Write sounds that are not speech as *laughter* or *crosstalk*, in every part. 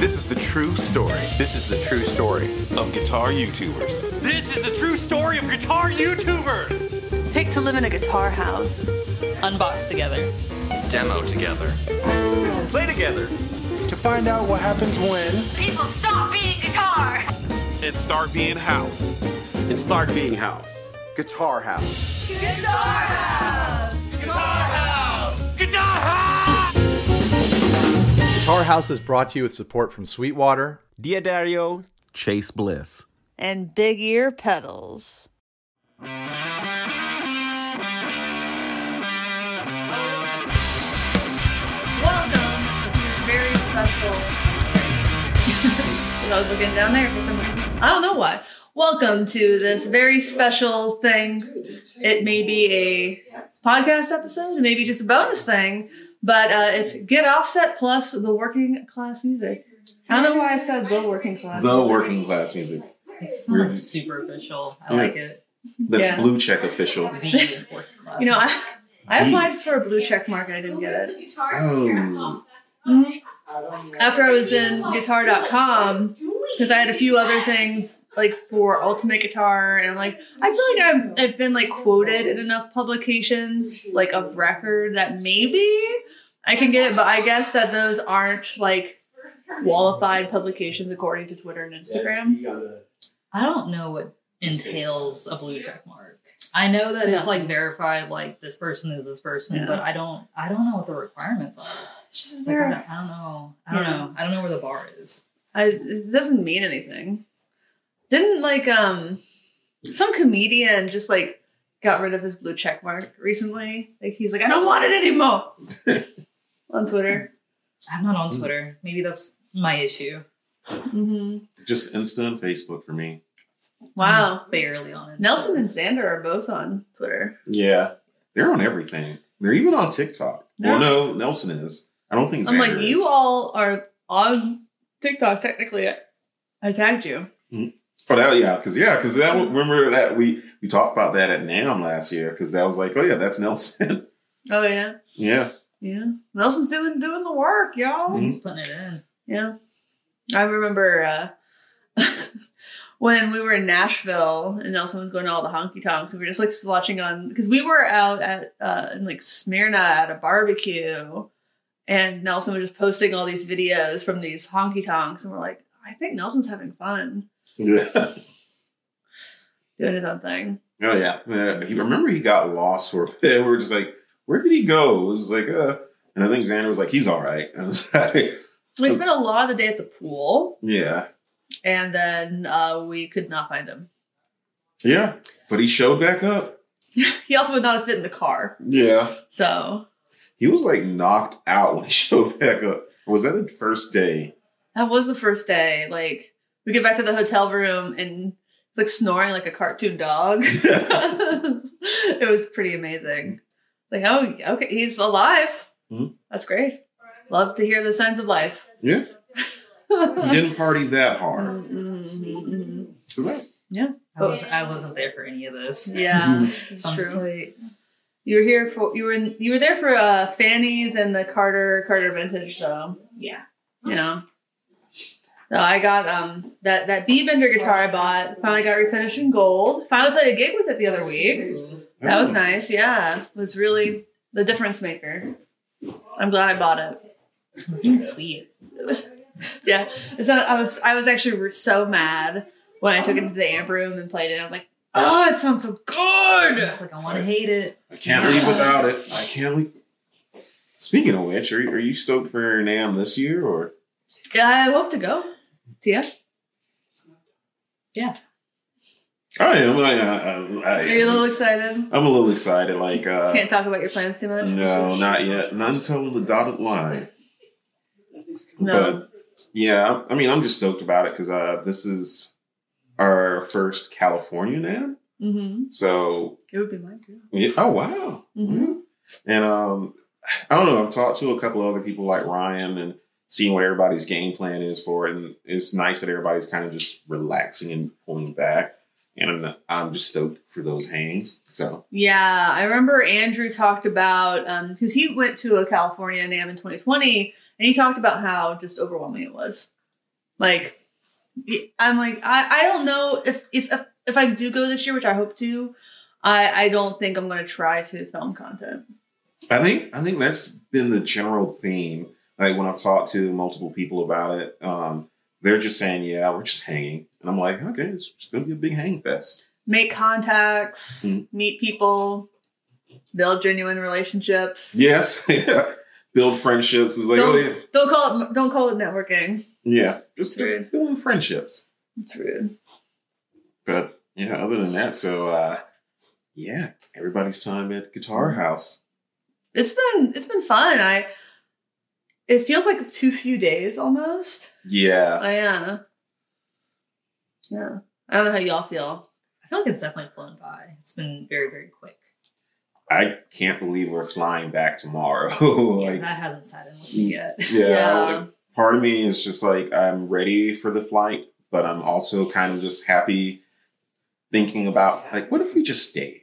This is the true story. This is the true story of guitar YouTubers. This is the true story of guitar YouTubers. Pick to live in a guitar house. Unbox together. Demo together. Play together. To find out what happens when People stop being guitar. And start being house. And start being house. Guitar House. Guitar House. Guitar House. Guitar House. Guitar House is brought to you with support from Sweetwater, D'Addario, Chase Bliss. And big ear pedals. Welcome to this very special. *laughs* I was looking down there for some reason. I don't know why. Welcome to this very special thing. It may be a podcast episode, maybe just a bonus thing, but uh, it's Get Offset plus the working class music. I don't know why I said the working class. The music. working class music. It's not super official. I Yeah. like it. That's Yeah. blue check official. The *laughs* working class. You know, I, I applied for a blue check mark and I didn't get it. Oh. After I was in guitar.com, because I had a few other things like for Ultimate Guitar, and I'm like, I feel like I've, I've been like quoted in enough publications, like of record, that maybe I can get it, but I guess that those aren't like qualified publications according to Twitter and Instagram. I don't know what entails a blue check mark. I know that it's like verified, like this person is this person, Yeah. but I don't. I don't know what the requirements are. It's just Like, I, don't, I don't know. I don't Yeah. know. I don't know where the bar is. I, it doesn't mean anything. Didn't like um some comedian just like got rid of his blue check mark recently? Like he's like, I don't want it anymore *laughs* on Twitter. I'm not on Twitter. Maybe that's my issue. hmm Just Insta and Facebook for me. Wow. I'm barely on it. Nelson and Xander are both on Twitter. Yeah. They're on everything. They're even on TikTok. Yeah. Well, no, Nelson is. I don't think so. I'm like, is. you all are on TikTok. Technically, I, I tagged you. Oh, that, yeah, because yeah, because that remember that we we talked about that at NAMM last year because that was like, oh yeah, that's Nelson. *laughs* Oh yeah, yeah, yeah. Nelson's doing doing the work, y'all. Mhm. He's putting it in. Yeah. I remember uh, *laughs* when we were in Nashville and Nelson was going to all the honky tonks. We were just like watching on because we were out at uh, in like Smyrna at a barbecue, and Nelson was just posting all these videos from these honky tonks, and we're like, I think Nelson's having fun yeah. *laughs* doing his own thing. Oh yeah. Uh, he remember he got lost for a bit. We were just like, where did he go? It was like, uh, and I think Xander was like, he's all right. *laughs* And was like, We spent a lot of the day at the pool, yeah, and then uh, we could not find him. yeah. But he showed back up. *laughs* He also would not have fit in the car, Yeah. so He was like knocked out when he *laughs* showed back up. Was that the first day? That was the first day. Like we get back to the hotel room and it's like snoring like a cartoon dog. *laughs* *laughs* it was pretty amazing. Like, oh, okay, he's alive. Mhm. That's great. Love to hear the signs of life. Yeah. He didn't party that hard. Mhm. So that, I was. I wasn't there for any of this. Yeah, it's So I'm true. like, You were here for you were in, you were there for uh, Fanny's and the Carter Carter Vintage though. yeah. you know. So I got um that that B Bender guitar I bought. Finally got refinished in gold. Finally played a gig with it the other week. That was nice. Yeah, it was really the difference maker. I'm glad I bought it. Sweet. Yeah, it's not. I was I was actually so mad when I took it to the amp room and played it. I was like, oh, it sounds so good. was like, I want to hate it. I can't leave without it. I can't leave. Speaking of which, are, you- are you stoked for NAMM this year or? Yeah, I hope to go. Tia, Yeah. I am. I, I, I, are you a little excited? I'm a little excited. Like, uh, Can't talk about your plans too much. no, not yet. Not until the dotted line. No. But yeah, I mean, I'm just stoked about it because uh, this is our first California NAMM. Mm-hmm. So, It would be mine too. yeah, oh wow. Mhm. Yeah. And um, I don't know. I've talked to a couple other people like Ryan and seeing what everybody's game plan is for it. And it's nice that everybody's kind of just relaxing and pulling back. And I'm, I'm just stoked for those hangs. So Yeah, I remember Andrew talked about because he went to a California NAMM in 2020, and he talked about how just overwhelming it was. Like, I'm like, I, I don't know if, if if if I do go this year, which I hope to. I I don't think I'm going to try to film content. I think I think that's been the general theme. Like when I've talked to multiple people about it, um, they're just saying, "Yeah, we're just hanging," and I'm like, "Okay, it's just gonna be a big hang fest." Make contacts, Mhm. meet people, build genuine relationships. Yes, *laughs* yeah. Build friendships. It's like, don't, oh yeah, don't call it don't call it networking. Yeah, just, just building friendships. It's rude. But yeah, other than that, so uh, yeah, everybody's time at Guitar House. It's been it's been fun. I it feels like too few days almost. Yeah, Oh, yeah. Yeah. I don't know how y'all feel. I feel like it's definitely flown by. It's been very, very quick. I can't believe we're flying back tomorrow. *laughs* yeah, like, that hasn't sat in with me yet. yeah, *laughs* Yeah. like, part of me is just like I'm ready for the flight, but I'm also kind of just happy thinking about like, what if we just stayed?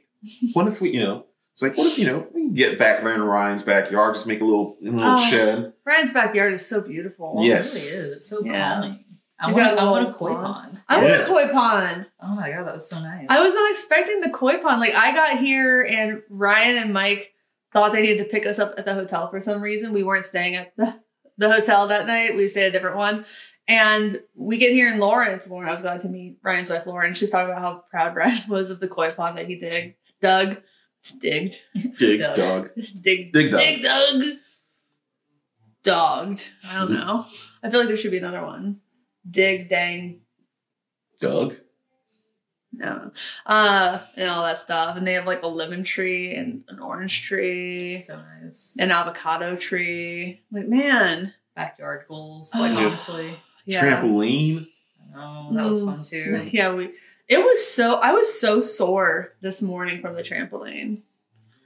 What if we, you know, it's like, what if you know we can get back there in Ryan's backyard, just make a little a little Oh. shed. Ryan's backyard is so beautiful. Yes. It really is. It's so Yeah. calming. I want, got a I want a little koi pond. pond. I want a koi pond. Oh my god, that was so nice. I was not expecting the koi pond. Like I got here and Ryan and Mike thought they needed to pick us up at the hotel for some reason. We weren't staying at the, the hotel that night. We stayed at a different one. And we get here in Lawrence. Lauren, I was glad to meet Ryan's wife, Lauren. She's talking about how proud *laughs* Ryan was of the koi pond that he dig, dug, digged, Dig Doug. dog. *laughs* dig, Dig dug. dig, dug, dogged. I don't *laughs* know. I feel like there should be another one. Dig, dang, Doug. No, uh, and all that stuff. And they have like a lemon tree and an orange tree, so nice. an avocado tree. Like, man, Backyard goals. Like Oh. honestly. yeah, Trampoline. Oh, that was Mm. fun too. *laughs* yeah. We. It was so. I was so sore this morning from the trampoline.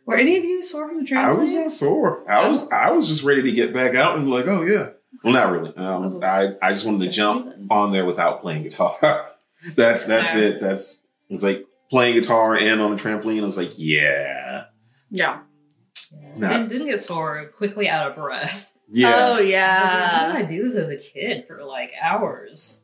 Were any of you sore from the trampoline? I was not sore. I was I was just ready to get back out and like, oh yeah. Well, not really. Um, I I just wanted to jump on there without playing guitar. *laughs* that's that's it. That's it was like playing guitar and on the trampoline. I was like, yeah, yeah. Yeah. Nah. Didn't, didn't get sore. Quickly out of breath. yeah. Oh I like, yeah. How did I do this as a kid for like hours?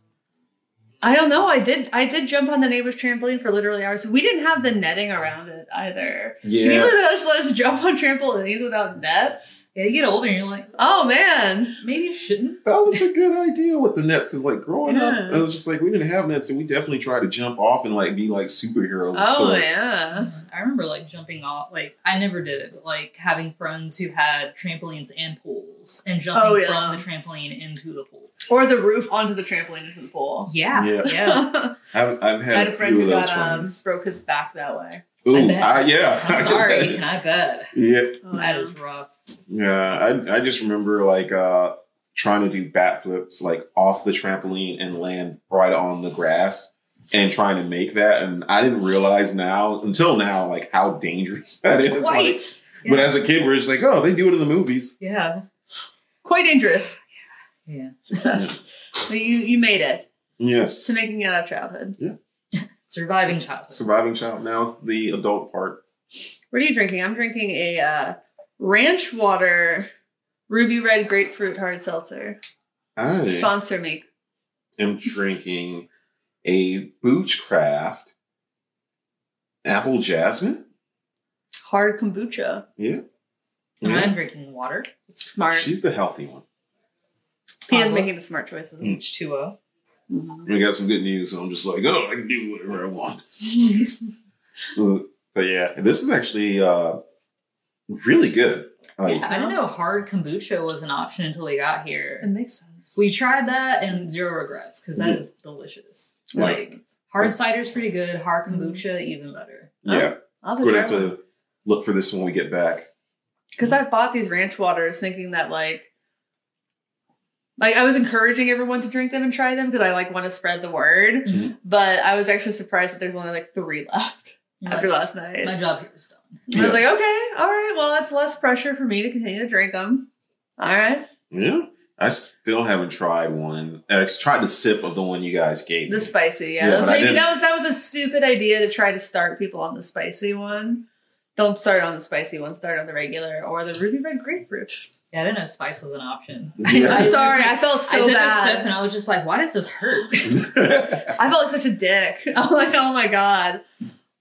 I don't know. I did. I did jump on the neighbor's trampoline for literally hours. We didn't have the netting around it either. yeah. People that just let us jump on trampolines without nets. Yeah, you get older and you're like, Oh man. maybe you shouldn't. That was a good idea with the nets because, like, growing up, Yeah. it was just like we didn't have nets, and we definitely tried to jump off and like be like superheroes. Oh yeah. I remember like jumping off. Like I never did it, but like having friends who had trampolines and pools and jumping Oh, yeah. from the trampoline into the pool. Or the roof onto the trampoline into the pool. Yeah, Yeah. yeah. *laughs* I've, I've I had, had a a friend few who those got um, broke his back that way. Ooh, bet. I, yeah. I'm *laughs* sorry, I bet yeah, Oh, that yeah. rough. yeah. I I just remember like uh trying to do backflips like off the trampoline and land right on the grass and trying to make that, and I didn't realize now until now like how dangerous *laughs* that is. Like, Quite. But as a kid, we're just like, oh, they do it in the movies. Yeah, Quite dangerous. yeah. *laughs* but you you made it Yes. to making it out of childhood. Surviving childhood. Surviving child. Now it's the adult part. What are you drinking? I'm drinking a uh, ranch water ruby red grapefruit hard seltzer. I Sponsor me. I'm drinking a Boochcraft apple jasmine. Hard kombucha. Yeah. And Yeah. I'm drinking water. It's smart. She's the healthy one. He is making the smart choices. H2O. Mhm. We got some good news, so I'm just like, oh, I can do whatever I want. *laughs* But yeah, this is actually uh, really good. Like, Yeah. I didn't know hard kombucha was an option until we got here. It makes sense. We tried that and zero regrets because that Yeah. is delicious. Yeah. Like hard cider is pretty good. Hard kombucha even better. yeah, I'll we're gonna have have to to look for this when we get back. because I bought these ranch waters thinking that like like I was encouraging everyone to drink them and try them because I like want to spread the word. Mhm. But I was actually surprised that there's only like three left You're after last night. my job here is done. I was like, okay, all right, well that's less pressure for me to continue to drink them. All right, Yeah, I still haven't tried one. I tried the sip of the one you guys gave. Me. The me. spicy, yeah. Yeah, that, was maybe, that was that was a stupid idea to try to start people on the spicy one. Don't start on the spicy one. Start on the regular or the ruby red grapefruit. Yeah, I didn't know spice was an option. *laughs* Yeah. I'm sorry. I felt so I took bad. a sip and I was just like, why does this hurt? *laughs* I felt like such a dick. *laughs* I'm like, oh my god.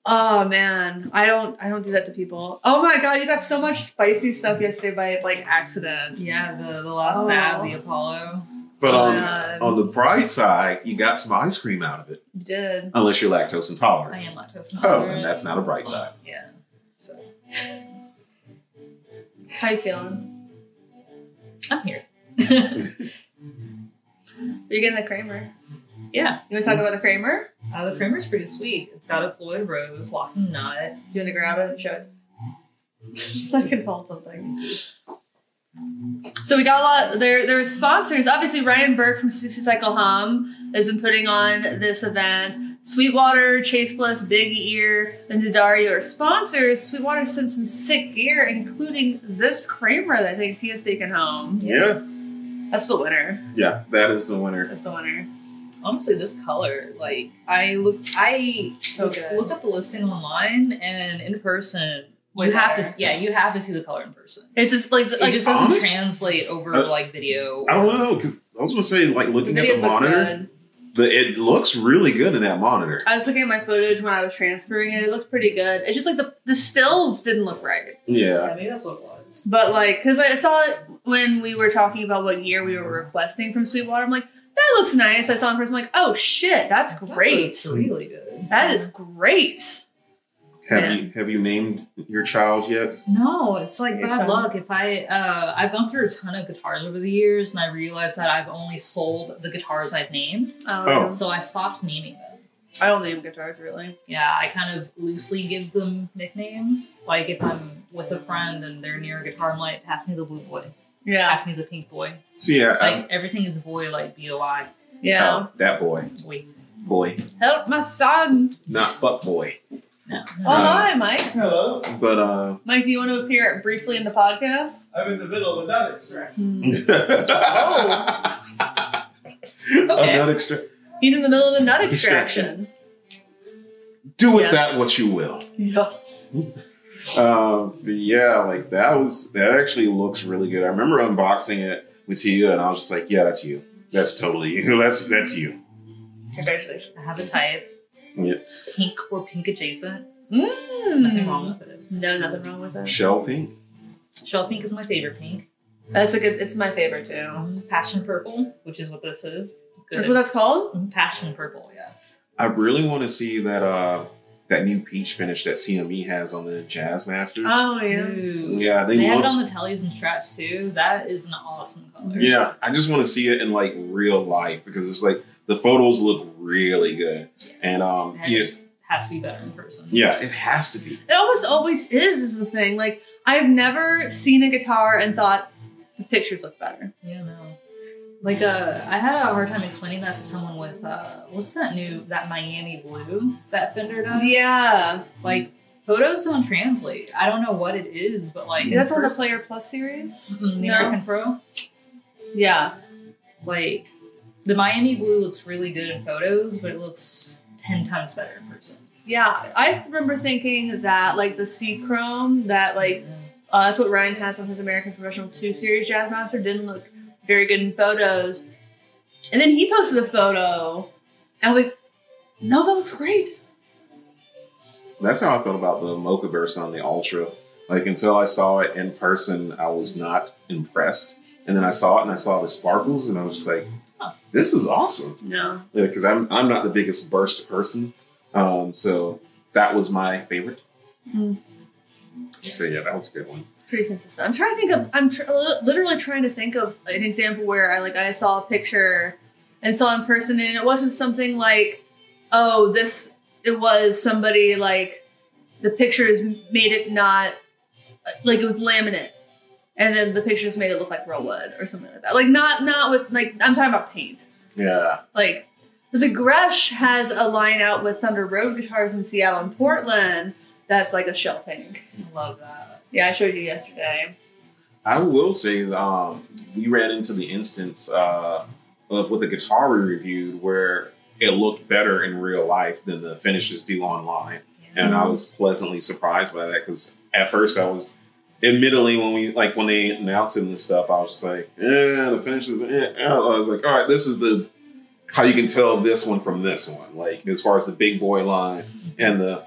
Oh man, I don't, I don't do that to people. Oh my god, you got so much spicy stuff yesterday by like accident. yeah, the, the last Oh. nab, the Apollo. but Oh, on man. on the bright side, you got some ice cream out of it. You did. Unless you're lactose intolerant. I am lactose oh, intolerant. Oh, intolerant. then that's not a bright side. Yeah. How you feeling? I'm here. *laughs* Are you getting the Kramer? yeah. You want to talk about the Kramer? Uh, the Kramer's pretty sweet. It's got a Floyd Rose, locking nut. You want to grab it and show it? I can hold something. So we got a lot. There, there were sponsors. Obviously, Ryan Burke from 60 Cycle Hum has been putting on this event. Sweetwater, Chase Bliss, Big Ear, and D'Addario are sponsors. Sweetwater sent some sick gear, including this Kramer that I think Tia's taken home. Yeah. That's the winner. Yeah, that is the winner. That's the winner. Honestly, this color, like I looked, I So good. looked up the listing online and in person. Way you have better. to, yeah, you have to see the color in person. It just like, It like just doesn't honest- translate over Uh, like video. I don't know because I was gonna say like the looking at the monitor, the it looks really good in that monitor. I was looking at my footage when I was transferring it. It looked pretty good. It's just like the the stills didn't look right. Yeah, Yeah, maybe that's what it was. But like, because I saw it when we were talking about what year we were requesting from Sweetwater. I'm like, that looks nice. I saw it in person. I'm like, oh shit, that's great. It's really good. That is great. Have Yeah. you have you named your child yet? No, it's like Your bad son? luck. If I, uh, I've gone through a ton of guitars over the years, and I realized that I've only sold the guitars I've named, Oh. so I stopped naming them. I don't name guitars really. Yeah, I kind of loosely give them nicknames. Like if I'm with a friend and they're near a guitar, I'm like, pass me the blue boy, Yeah, pass me the pink boy. So yeah, I- Like everything is boy, like B O I yeah. oh, that boy, boy. boy, Help my son. not fuck boy. No, Oh hi, Mike. Hello. But uh, Mike, do you want to appear briefly in the podcast? I'm in the middle of a nut extraction. *laughs* Okay. I'm not extra- He's in the middle of a nut Extraction. extraction. do with Yeah. that what you will. Yes. *laughs* Um, but yeah, like that was that actually looks really good. I remember unboxing it with you, and I was just like, "Yeah, that's you. That's totally you. *laughs* That's that's you." Congratulations. I have a type, Yeah. pink or pink adjacent. Nothing Mm. wrong with it. No, nothing wrong with it. Shell pink. Shell pink is my favorite pink. That's a good. It's my favorite too. Um, passion purple, which is what this is. Good. That's what that's called. Mm, Passion purple, yeah. I really want to see that uh that new peach finish that CME has on the Jazz Masters. Oh yeah. Dude. yeah, they, They have it on the tellies and strats too. That is an awesome color. yeah, I just want to see it in like real life because it's like the photos look really good, and um, It yeah, has to be better in person. yeah, it has to be. It almost always is. Is the thing. Like I've never seen a guitar and thought the pictures look better. Yeah, no. Like uh I had a hard time explaining that to someone with uh what's that new that Miami blue that Fender does? Yeah, Like photos don't translate. I don't know what it is, but like that's on the Player Plus series. Mm, the No. American Pro. Yeah, Like the Miami blue looks really good in photos, but it looks ten times better in person. yeah. I remember thinking that like the C Chrome that like uh, that's what Ryan has on his American Professional Two Series Jazz Master didn't look very good in photos, and then he posted a photo. And I was like, no, that looks great. That's how I felt about the Mocha Burst on the Ultra. Like until I saw it in person, I was not impressed. And then I saw it and I saw the sparkles, and I was just like, "This is awesome." Yeah. Because I'm I'm not the biggest burst person, um, so that was my favorite. Mm. So yeah, that was a good one. It's pretty consistent. I'm trying to think of. I'm tr- literally trying to think of an example where I like I saw a picture and saw in person, and it wasn't something like, oh, this. It was somebody like the picture pictures made it not like it was laminate, and then the pictures made it look like real wood or something like that. Like not not with like I'm talking about paint. Yeah, Like the Gretsch has a line out with Thunder Road guitars in Seattle and Portland. That's like a shell pink. I love that. Yeah, I showed you yesterday. I will say um, we ran into the instance uh, of with a guitar we reviewed where it looked better in real life than the finishes do online. And I was pleasantly surprised by that because at first I was, admittedly, when we like when they announced it and stuff, I was just like, yeah, the finishes. Eh. I was like, all right, this is the how you can tell this one from this one, like as far as the big boy line and the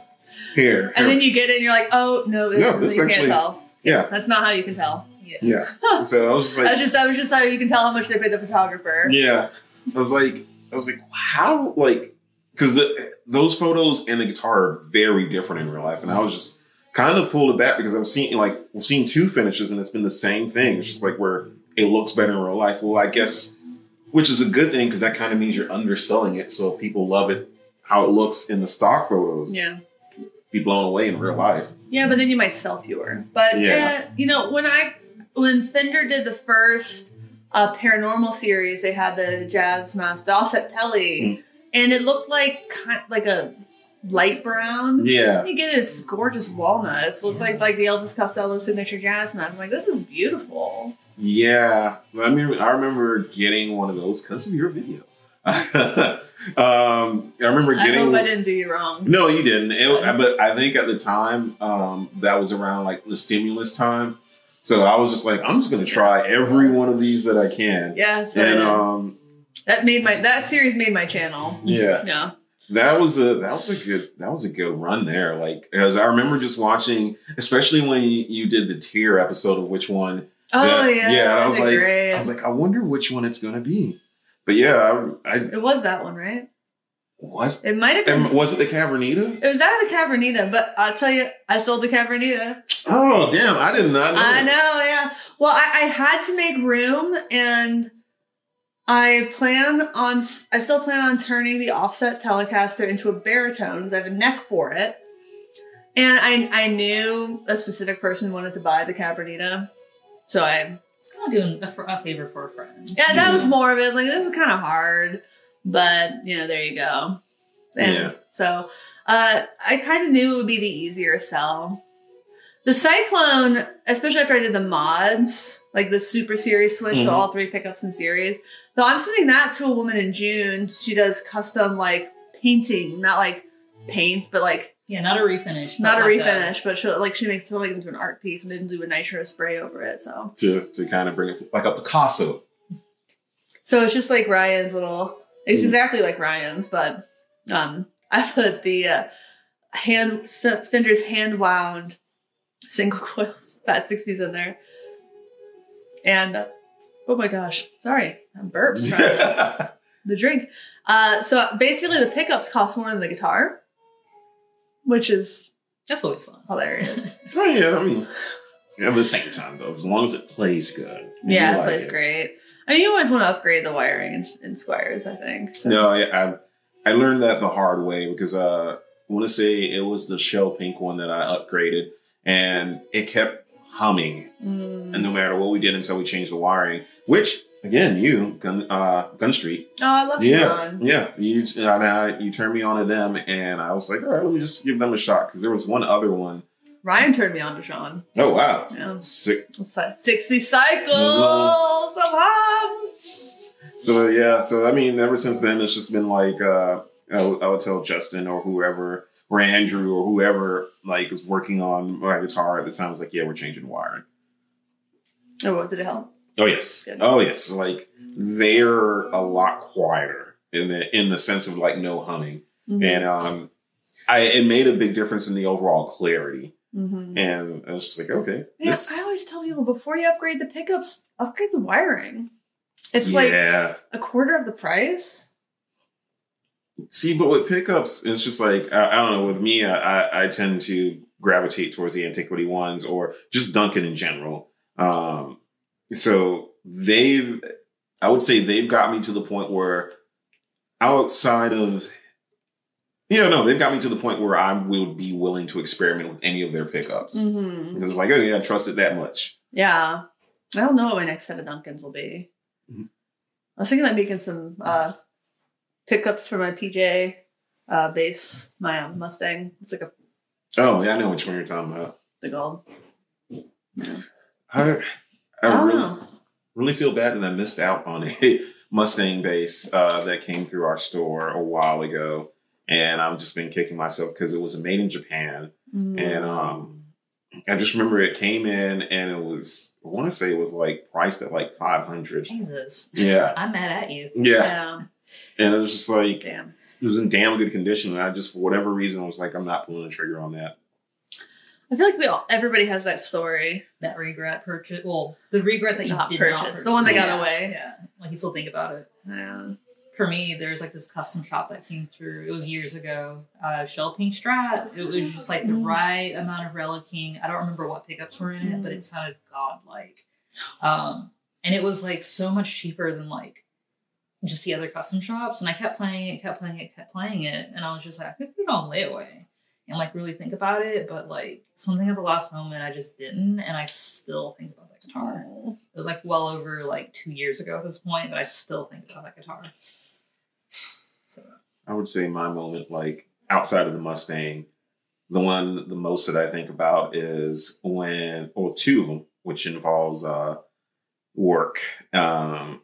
here. And then you get it and you're like, oh no, this, No, this you actually- can't tell. yeah, That's not how you can tell. yeah. So I was just *laughs* like, That's just that was just how you can tell how much they paid the photographer. Yeah, I was like, I was like, how, like, because those photos and the guitar are very different in real life, and I was just kind of pulled it back because I've seen like we've seen two finishes, and it's been the same thing. It's just like where it looks better in real life. Well, I guess, which is a good thing because that kind of means you're underselling it. So if people love it, how it looks in the stock photos, Yeah. be blown away in real life. Yeah, but then you might sell fewer. But Yeah. uh, you know, when I when Fender did the first uh, paranormal series, they had the Jazz Master offset telly, Mm. and it looked like kind like a light brown. Yeah. You get it, it's gorgeous walnuts. It looked like like the Elvis Costello signature jazz mask. I'm like, this is beautiful. Yeah, I mean, I remember getting one of those because of your video. *laughs* um, I remember getting. I hope I didn't do you wrong. No, you didn't. It, but I think at the time, um, that was around like the stimulus time. So I was just like, I'm just going to try every one of these that I can. Yeah, And um, that made my that series made my channel. yeah, Yeah. That was a that was a good that was a good run there. Like, because I remember just watching, especially when you, you did the tier episode of which one. Oh that- yeah, yeah. And I was like, great. I was like, I wonder which one it's going to be. But yeah, I, I it was that one, right? was. It might have been. And was it the Cabronita? It was that of the Cabronita, but I'll tell you, I sold the Cabronita. Oh, damn! I did not know. I know, yeah. Well, I, I had to make room, and I plan on. I still plan on turning the offset Telecaster into a baritone because I have a neck for it. And I I knew a specific person wanted to buy the Cabronita, so I It's kind of doing a, fr- a favor for a friend. yeah that was more of it. I was like this is kind of hard, but you know there you go. And Yeah. So uh, I kind of knew it would be the easier sell. The Cyclone, especially after I did the mods, like the Super Series switch Mhm. to all three pickups in series. So I'm sending that to a woman in June. She does custom like painting, not like paint, but like Yeah, not a refinish. not a like refinish, but she like she makes something into an art piece and then do a nitro spray over it. So to to kind of bring it like a Picasso. so it's just like Ryan's little. It's Mm. exactly like Ryan's, but um, *laughs* I put the uh, hand Fender's hand wound single *laughs* coil Fat Sixties in there, and uh, oh my gosh, sorry, I'm burps. *laughs* the drink. Uh, so basically, the pickups cost more than the guitar, which is That's always fun. hilarious. *laughs* Oh yeah, I mean, at the same time though, as long as it plays good. yeah, it like plays great. I mean, you always want to upgrade the wiring in, in Squiers, I think. So. No, I, I I learned that the hard way because uh, I want to say it was the shell pink one that I upgraded, and it kept humming, Mm. and no matter what we did until we changed the wiring, which again, you Gun uh, Gun Street, Oh, I love yeah, Sean. yeah, you I, you turned me on to them, and I was like, all right, let me just give them a shot because there was one other one. Ryan turned me on to Sean. Oh wow, Yeah. like 60 cycles of hum. So yeah, so I mean, ever since then, it's just been like uh, I, I would tell Justin or whoever, or Andrew or whoever, like was working on my guitar at the time. Was like, yeah, we're changing wiring. Oh, what did it help? Oh yes, Good. oh yes. Like they're a lot quieter in the in the sense of like no humming, Mhm. and um, I it made a big difference in the overall clarity. Mhm. And I was just like, okay, Yeah, this, I always tell people before you upgrade the pickups, upgrade the wiring. It's like a quarter of the price. See, but with pickups, it's just like I, I don't know. With me, I, I, I tend to gravitate towards the antiquity ones or just Duncan in general. Um, so they've, I would say they've got me to the point where outside of, yeah, no, they've got me to the point where I would be willing to experiment with any of their pickups Mm-hmm. because it's like, oh yeah, I trust it that much. Yeah. I don't know what my next set of Duncans will be. Mhm. I was thinking about making some uh, pickups for my PJ uh, bass, my um, Mustang. It's like a Oh yeah, I know which one you're talking about. the gold. I, I I don't really, know. really feel bad that I missed out on a *laughs* Mustang bass uh, that came through our store a while ago, and I've just been kicking myself because it was made in Japan, Mm. and um, I just remember it came in and it was I want to say it was like priced at like five hundred. Jesus. Yeah, I'm mad at you. yeah, Yeah. And it was just like Damn. it was in damn good condition. And I just for whatever reason was like I'm not pulling the trigger on that. I feel like we all everybody has that story. That regret purchase. Well, the regret that you Not did purchase. not purchase. The one that got Yeah, away. Yeah. Like you still think about it. Yeah. For me, there's like this custom shop that came through. It was years ago. Uh, Shell Pink Strat. It was just like the Mm. right amount of relicking. I don't remember what pickups were in it, but it sounded godlike. Um, and it was like so much cheaper than like just the other custom shops. And I kept playing it, kept playing it, kept playing it. And I was just like, I could put it on layaway and like really think about it. But like something at the last moment, I just didn't. And I still think about that guitar. It was like well over like two years ago at this point, but I still think about that guitar. *sighs* So I would say my moment, like outside of the Mustang, the one the most that I think about is when, or two of them, which involves uh, work, um,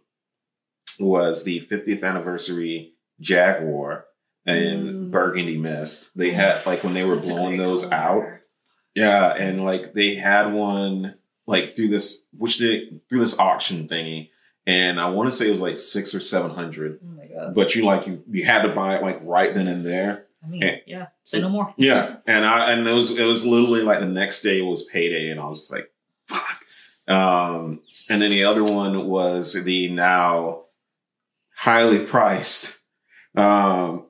was the 50th anniversary Jaguar and Mm. Burgundy Mist. They had like when they were That's blowing those color. out. Yeah, and like they had one like through this which they through this auction thingy, and I want to say it was like six or seven hundred oh my god. but you like you, you had to buy it like right then and there. I mean, Eh. yeah. Say no more. Yeah, and I and it was it was literally like the next day was payday, and I was just like, fuck. Um, and then the other one was the now highly priced um,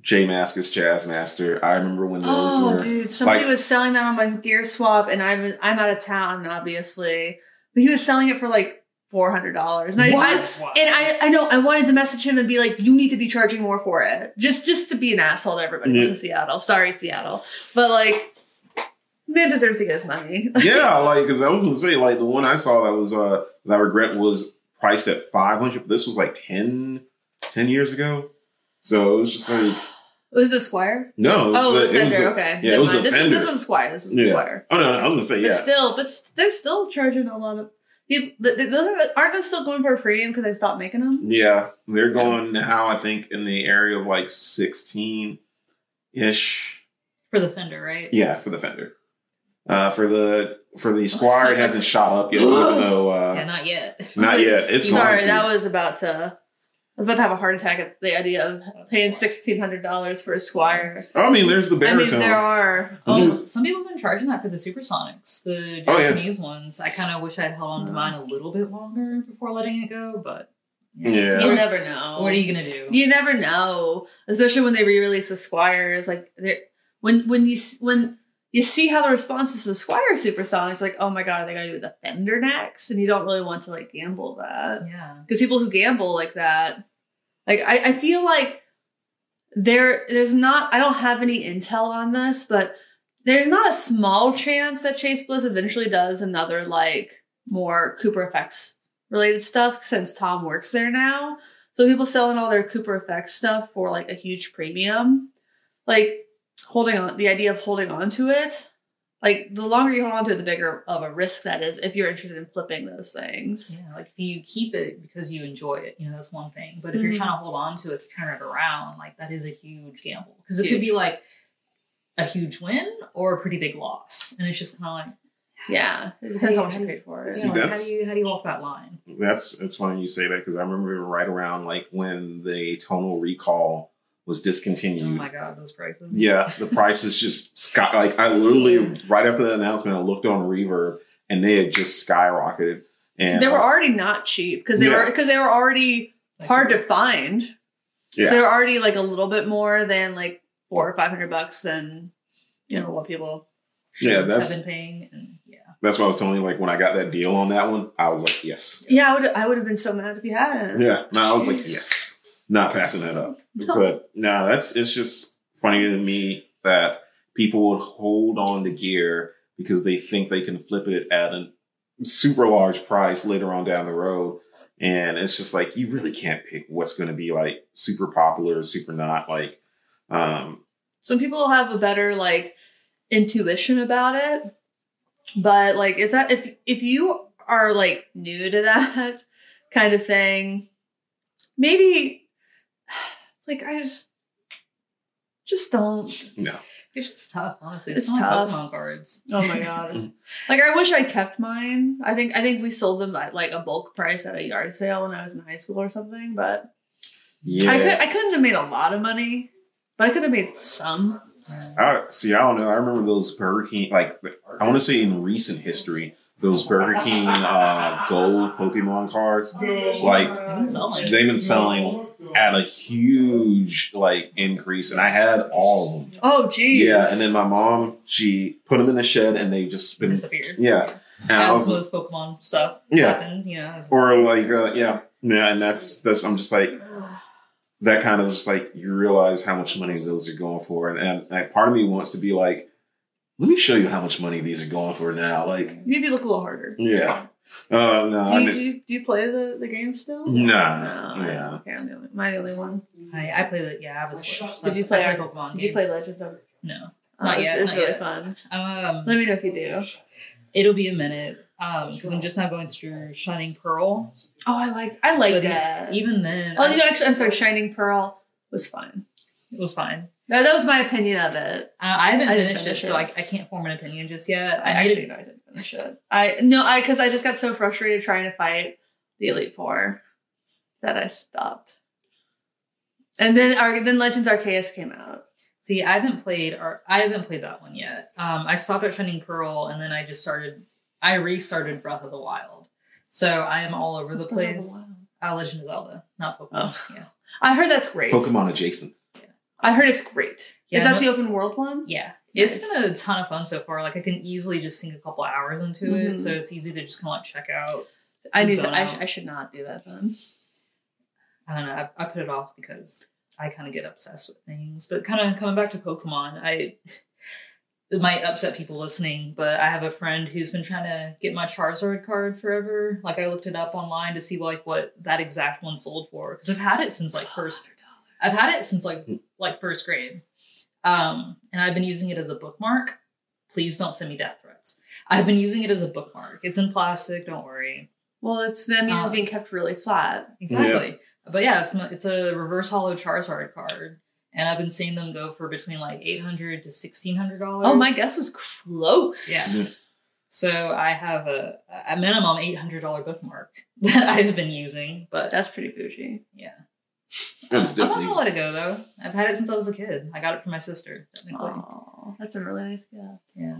J Mascis Jazzmaster. I remember when those Oh, were dude! Somebody like- was selling that on my gear swap, and I'm I'm out of town, obviously. But he was selling it for like four hundred dollars, and I, What? I and I I know I wanted to message him and be like, "You need to be charging more for it," just just to be an asshole to everybody who's Yeah. in Seattle. Sorry, Seattle, but like, man deserves to get his money. *laughs* yeah, like because I was gonna say like the one I saw that was uh that I regret was priced at five hundred, but this was like 10, 10 years ago. So it was just like was the Squier? no, it was Oh, a- the it was a- okay, yeah, it Never was a this, Fender. Was, this was Squier. This was Yeah. Squier. Oh no, I was gonna say But yeah. still, but s- they're still charging a lot of. You, th- th- those are, aren't they still going for a premium because they stopped making them? Yeah, they're going now. I think in the area of like sixteen ish. For the Fender, right? Yeah, for the Fender. Uh, for the for the Squier, it hasn't shot up yet. Even *gasps* though uh, Yeah, not yet. not *laughs* yet. It's Sorry, to. that was about to. I was about to have a heart attack at the idea of paying sixteen hundred dollars for a Squier. I mean, there's the I mean, baritone. there are. Oh, is- some people have been charging that for the Supersonics, the Oh, yeah. Japanese ones. I kind of wish I'd held on to mine a little bit longer before letting it go, but Yeah. You never know. What are you gonna do? You never know, especially when they re-release the Squiers. Like they're- when when you when you see how the response is to the Squier It's like oh my god, are they gonna do the Fender next? And you don't really want to like gamble that Yeah. because people who gamble like that, like I, I feel like there there's not I don't have any intel on this, but there's not a small chance that Chase Bliss eventually does another like more Cooper effects related stuff since Tom works there now. So people selling all their Cooper effects stuff for like a huge premium, like holding on the idea of holding on to it. Like the longer you hold on to it, the bigger of a risk that is if you're interested in flipping those things. Yeah, like if you keep it because you enjoy it, you know, that's one thing. But if you're Mhm. trying to hold on to it to turn it around, like that is a huge gamble. Because it could be like a huge win or a pretty big loss. And it's just kind of like, Yeah, it depends how much you paid for it. See, you like, how do you how do you walk that line? That's it's funny you say that because I remember right around like when the tonal recall was discontinued. Oh my god, those prices. Yeah, the prices just sky. Like I literally right after the announcement, I looked on Reverb and they had just skyrocketed. And They were was- already not cheap because they Yeah. were because they were already hard to find. yeah. So they're already like a little bit more than like four or five hundred bucks than you know what people. Yeah, that's- have been paying and yeah. That's what I was telling you. Like when I got that deal on that one, I was like, yes. Yeah, I would I would have been so mad if you hadn't. Yeah, no, I was like, yes, not passing that up. No. But no, that's it's just funny to me that people would hold on to gear because they think they can flip it at a super large price later on down the road. And it's just like you really can't pick what's going to be like super popular or super not. Like, um, Some people have a better like intuition about it, but like if that if if you are like new to that *laughs* kind of thing, maybe like I just just don't no, It's just tough, honestly. It's, It's tough. Pokemon cards. Oh my god! *laughs* like I wish I kept mine. I think I think we sold them at like a bulk price at a yard sale when I was in high school or something. But Yeah. I could I couldn't have made a lot of money, but I could have made some. I, see, I don't know. I remember those Burger King, like, I want to say in recent history, those Burger King uh, gold Pokemon cards, it's like, they've been selling at a huge, like, increase. And I had all of them. Oh geez. Yeah. And then my mom, she put them in the shed and they just been, Disappeared. yeah. And As was, those Pokemon stuff Yeah. happens, you know. or like, uh, yeah. Yeah. And that's, that's, I'm just like, that kind of just like you realize how much money those are going for, and, and like, part of me wants to be like, let me show you how much money these are going for now. Like, Maybe look a little harder. yeah, uh, no, Do I you, mean, do, you, do you play the, the game still? Nah, No, yeah. Okay, I'm the only, am I the only one? I, I play the yeah, I was. Did you play? I our- Pokemon did you play. Legends of? No, Oh, not it's, yet. It's not really yet. fun. Um, Let me know if you do. it'll be a minute because I'm just now going through Shining Pearl. Oh, I like I like But that. Even then, oh, I- you know, actually, I'm sorry. Shining Pearl was fine. it was fine. That, that was my opinion of it. Uh, I haven't I didn't finished it, so I. I can't form an opinion just yet. I I actually to- no, I didn't finish it. I no, I because I just got so frustrated trying to fight the Elite Four that I stopped. And then our then Legends Arceus came out. See, I haven't played or I haven't played that one yet. Um, I stopped at Shining Pearl and then I just started. I restarted Breath of the Wild, so I am all over the What's Breath of the place. Wild? Uh, Legend of Zelda, not Pokemon. Oh. Yeah, I heard that's great. Pokemon adjacent. Yeah. I heard it's great. Yeah, Is that no- the open world one? yeah. It's Nice. been a ton of fun so far. Like I can easily just sink a couple hours into it, Mhm. so it's easy to just kind of like check out. I need to. I, sh- I should not do that then. I don't know. I, I put it off because I kind of get obsessed with things. But kind of coming back to Pokemon, I it might upset people listening, but I have a friend who's been trying to get my Charizard card forever. Like I looked it up online to see like what that exact one sold for because I've had it since like first. I've had it since like like first grade, um, and I've been using it as a bookmark. Please don't send me death threats. I've been using it as a bookmark. It's in plastic. Don't worry. Well, it's that means Uh, it's being kept really flat. Exactly. But yeah, it's it's a reverse holo Charizard card, and I've been seeing them go for between like eight hundred to sixteen hundred dollars. Oh, my guess was close. Yeah. So I have a a minimum eight hundred dollar bookmark *laughs* that I've been using, but That's pretty bougie. yeah, It was I'm not definitely. gonna let it go though. I've had it since I was a kid. I got it from my sister. Technically, Oh, that's a really nice gift. yeah.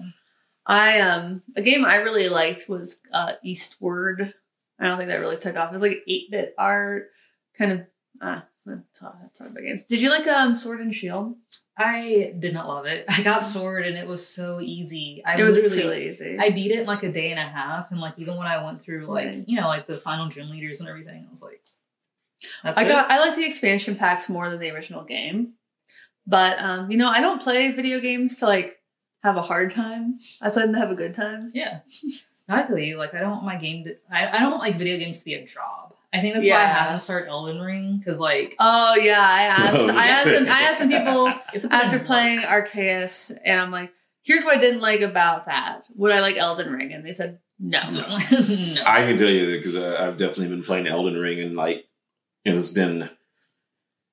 I um a game I really liked was uh Eastward. I don't think that really took off. It was like eight bit art, kind of. Ah, I'm talking talk about games. Did you like um Sword and Shield? I did not love it. *laughs* I got sword and it was so easy. I it was really easy. I beat it in like a day and a half, and like even when I went through like Right. you know like the final gym leaders and everything, I was like, that's I it. got I like the expansion packs more than the original game. But um, you know, I don't play video games to like have a hard time. I play them to have a good time. yeah. I feel you. Like I don't want my game to. I, I don't want like video games to be a job. I think that's why I haven't started Elden Ring because like Oh yeah, I *laughs* asked Oh, I asked some I asked some people it's a bit after playing work. Arceus and I'm like, here's what I didn't like about that. Would I like Elden Ring? And they said no. *laughs* no. I can tell you that because I've definitely been playing Elden Ring and like it's been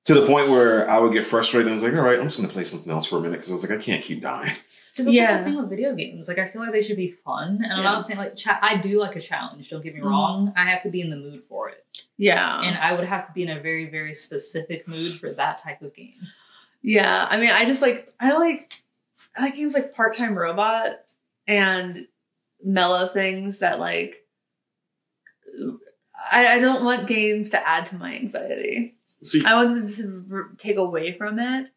to the point where I would get frustrated and I was like, all right, I'm just going to play something else for a minute because I was like, I can't keep dying. So that's yeah. Yeah. the thing with video games. Like I feel like they should be fun, and I'm not saying like cha- I do like a challenge. Don't get me Mhm. wrong. I have to be in the mood for it, Yeah. and I would have to be in a very very specific mood for that type of game. Yeah, I mean, I just like I like I like games like Part Time Robot and mellow things that like I, I don't want games to add to my anxiety. See, I want them to r- take away from it,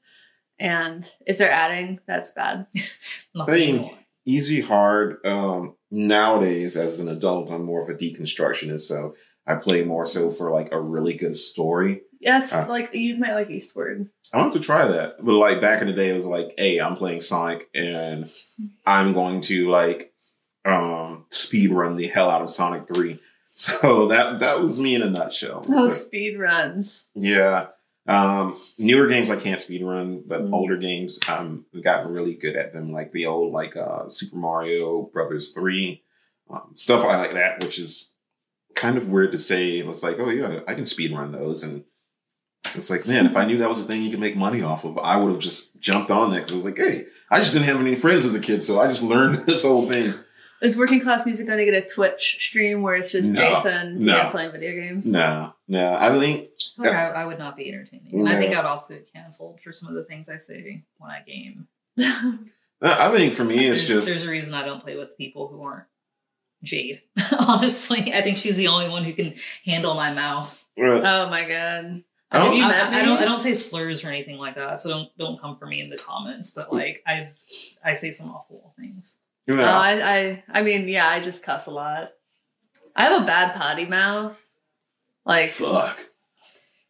and if they're adding, that's bad. *laughs* I Hey. more. easy, hard. Um, nowadays, as an adult, I'm more of a deconstructionist, so I play more so for like a really good story. Yes, Ah. like you might like Eastward. I want to try that, but like back in the day, it was like, hey, I'm playing Sonic, and I'm going to like um speed run the hell out of Sonic Three. So that that was me in a nutshell. Oh, But- speed runs. Yeah. Um, newer games I can't speed run, but Mm. older games I'm gotten really good at them, like the old like uh, Super Mario Brothers three, um, stuff I like that, which is kind of weird to say. It's like, oh yeah, I can speed run those, and It's like, man, if I knew that was a thing you could make money off of, I would have just jumped on that because I was like, hey, I just didn't have any friends as a kid, so I just learned *laughs* this whole thing. Is working class music going to get a Twitch stream where it's just No. Jason No. yeah, playing video games? No, no, I think like I, I would not be entertaining, and I think I'd also get canceled for some of the things I say when I game. *laughs* I think for me it's there's, just there's a reason I don't play with people who aren't Jade. *laughs* Honestly, I think she's the only one who can handle my mouth. uh, oh my god. I don't- I, I don't. I don't say slurs or anything like that, so don't don't come for me in the comments. But like I, I say some awful things. You Oh, I, I, I mean, yeah, I just cuss a lot. I have a bad potty mouth. Like, fuck.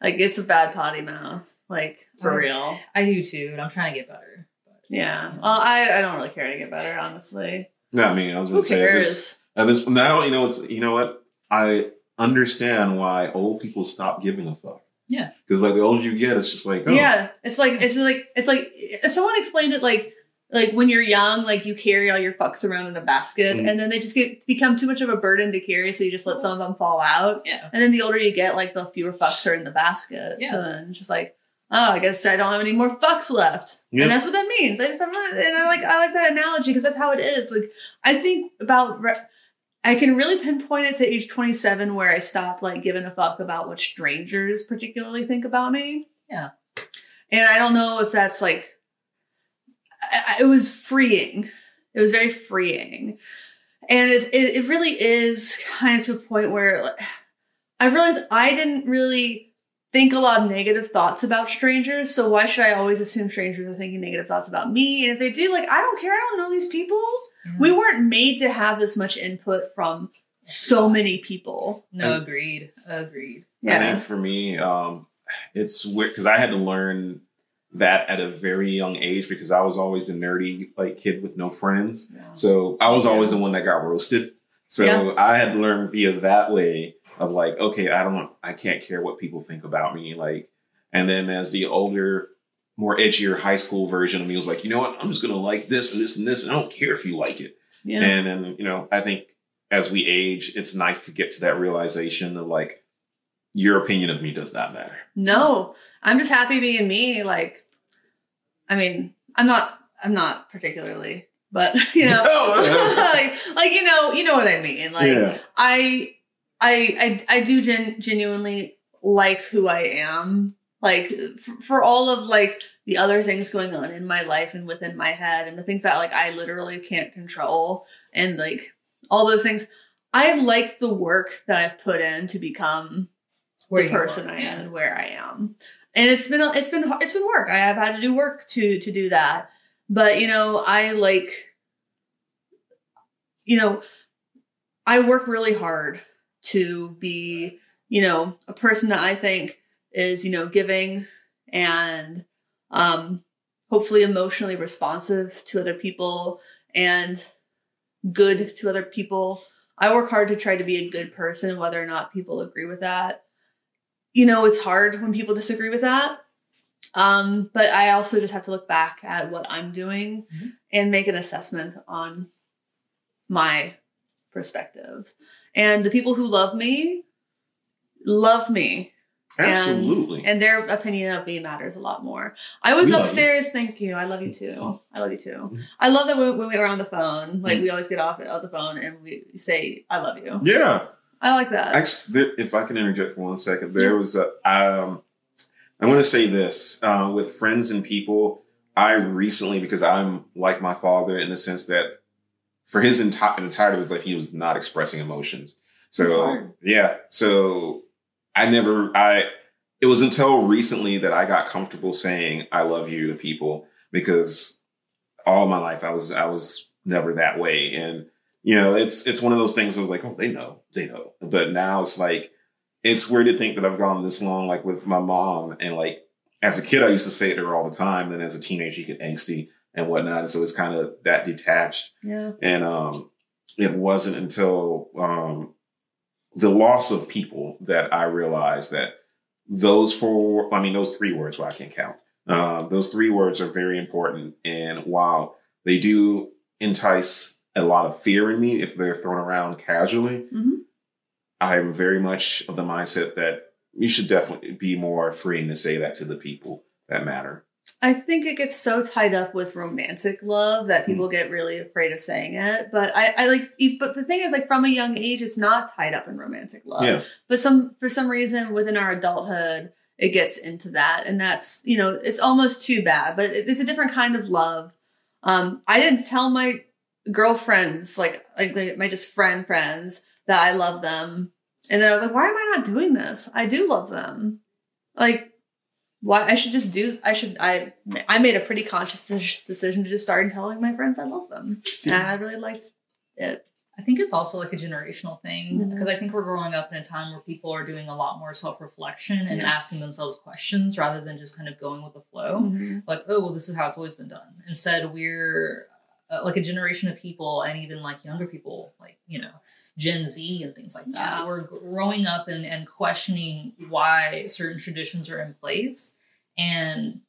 like it's a bad potty mouth. Like for real. I do too, and I'm trying to get better. But Yeah. Well, I, I don't really care to get better, honestly. Not me. I was Who going to say at this, at this now. You know, it's you know what I understand why old people stop giving a fuck. Yeah. because like the older you get, it's just like oh, Yeah, it's like it's like it's like someone explained it like like when you're young, like you carry all your fucks around in a basket, Mhm. and then they just get become too much of a burden to carry, so you just let some of them fall out. yeah, And then the older you get, like the fewer fucks are in the basket. Yeah. So then it's just like, oh, I guess I don't have any more fucks left. Yeah. And that's what that means. I just have, and I like I like that analogy because that's how it is. Like I think about. Re- I can really pinpoint it to age 27 where I stopped like giving a fuck about what strangers particularly think about me. Yeah. And I don't know if that's like, I, I- it was freeing. It was very freeing. And it's, it, it really is kind of to a point where like, I realized I didn't really think a lot of negative thoughts about strangers. So why should I always assume strangers are thinking negative thoughts about me? And if they do, like, I don't care. I don't know these people. We weren't made to have this much input from so many people. no, agreed, agreed. I Yeah. think for me, um, it's weird because I had to learn that at a very young age because I was always the nerdy like kid with no friends. So I was always the one that got roasted. So Yeah. I had to learn via that way of like, okay, I don't, I can't care what people think about me. Like, and then as the older, more edgier high school version of me was like, you know what, I'm just gonna like this and this and this, and I don't care if you like it. Yeah. And then, you know, I think as we age, it's nice to get to that realization of like, your opinion of me does not matter. No, I'm just happy being me. Like, I mean, I'm not, I'm not particularly, but *laughs* you know, No. *laughs* like, like you know, you know what I mean. Like, yeah. I, I, I, I do gen- genuinely like who I am. Like for, for all of like the other things going on in my life and within my head and the things that like I literally can't control and like all those things. I like the work that I've put in to become Where the person are, I am and where I am. And it's been it's been it's been work. I have had to do work to to do that. But you know, I like you know, I work really hard to be, you know, a person that I think is, you know, giving and um hopefully emotionally responsive to other people and good to other people. I work hard to try to be a good person whether or not people agree with that. You know, it's hard when people disagree with that. Um, but I also just have to look back at what I'm doing Mhm. and make an assessment on my perspective. And the people who love me love me. Absolutely. And, their opinion of me matters a lot more. I was We upstairs. Thank you. I love you too. I love you too. Mhm. I love that when, when we were on the phone, like Mhm. we always get off of the phone and we say, I love you. yeah. I like that. Actually, if I can interject for one second, there was a. Um, I'm going to say this uh, with friends and people. I recently, because I'm like my father in the sense that for his entire entirety of his life, he was not expressing emotions. So yeah, so I never. I it was until recently that I got comfortable saying I love you to people because all my life I was I was never that way and you know it's it's one of those things I was like oh they know they know but now it's like it's weird to think that I've gone this long like with my mom and like as a kid I used to say it to her all the time then as a teenager you get angsty and whatnot and so it's kind of that detached yeah. and um, it wasn't until um, the loss of people that I realized that those four, I mean, those three words, well, I can't count. Uh, those three words are very important. And while they do entice a lot of fear in me if they're thrown around casually, Mhm. I'm very much of the mindset that you should definitely be more freeing to say that to the people that matter. I think it gets so tied up with romantic love that people Hmm. get really afraid of saying it. But I, I like, but the thing is, like, from a young age, it's not tied up in romantic love. Yeah. But some, for some reason, within our adulthood, it gets into that, and that's, you know, it's almost too bad. But it's a different kind of love. Um, I didn't tell my girlfriends, like, like my- just friend friends, that I love them, and then I was like, why am I not doing this? I do love them. Like, why I should just do I should I I made a pretty conscious decision to just start telling my friends I love them. And I really liked it. I think it's also like a generational thing because I think we're growing up in a time where people are doing a lot more self reflection and Yeah. asking themselves questions rather than just kind of going with the flow. Mhm. Like, oh, well, this is how it's always been done. Instead, we're uh, like a generation of people and even like younger people, like, you know, Gen Z and things like that. Yeah. We're growing up and, and questioning why certain traditions are in place and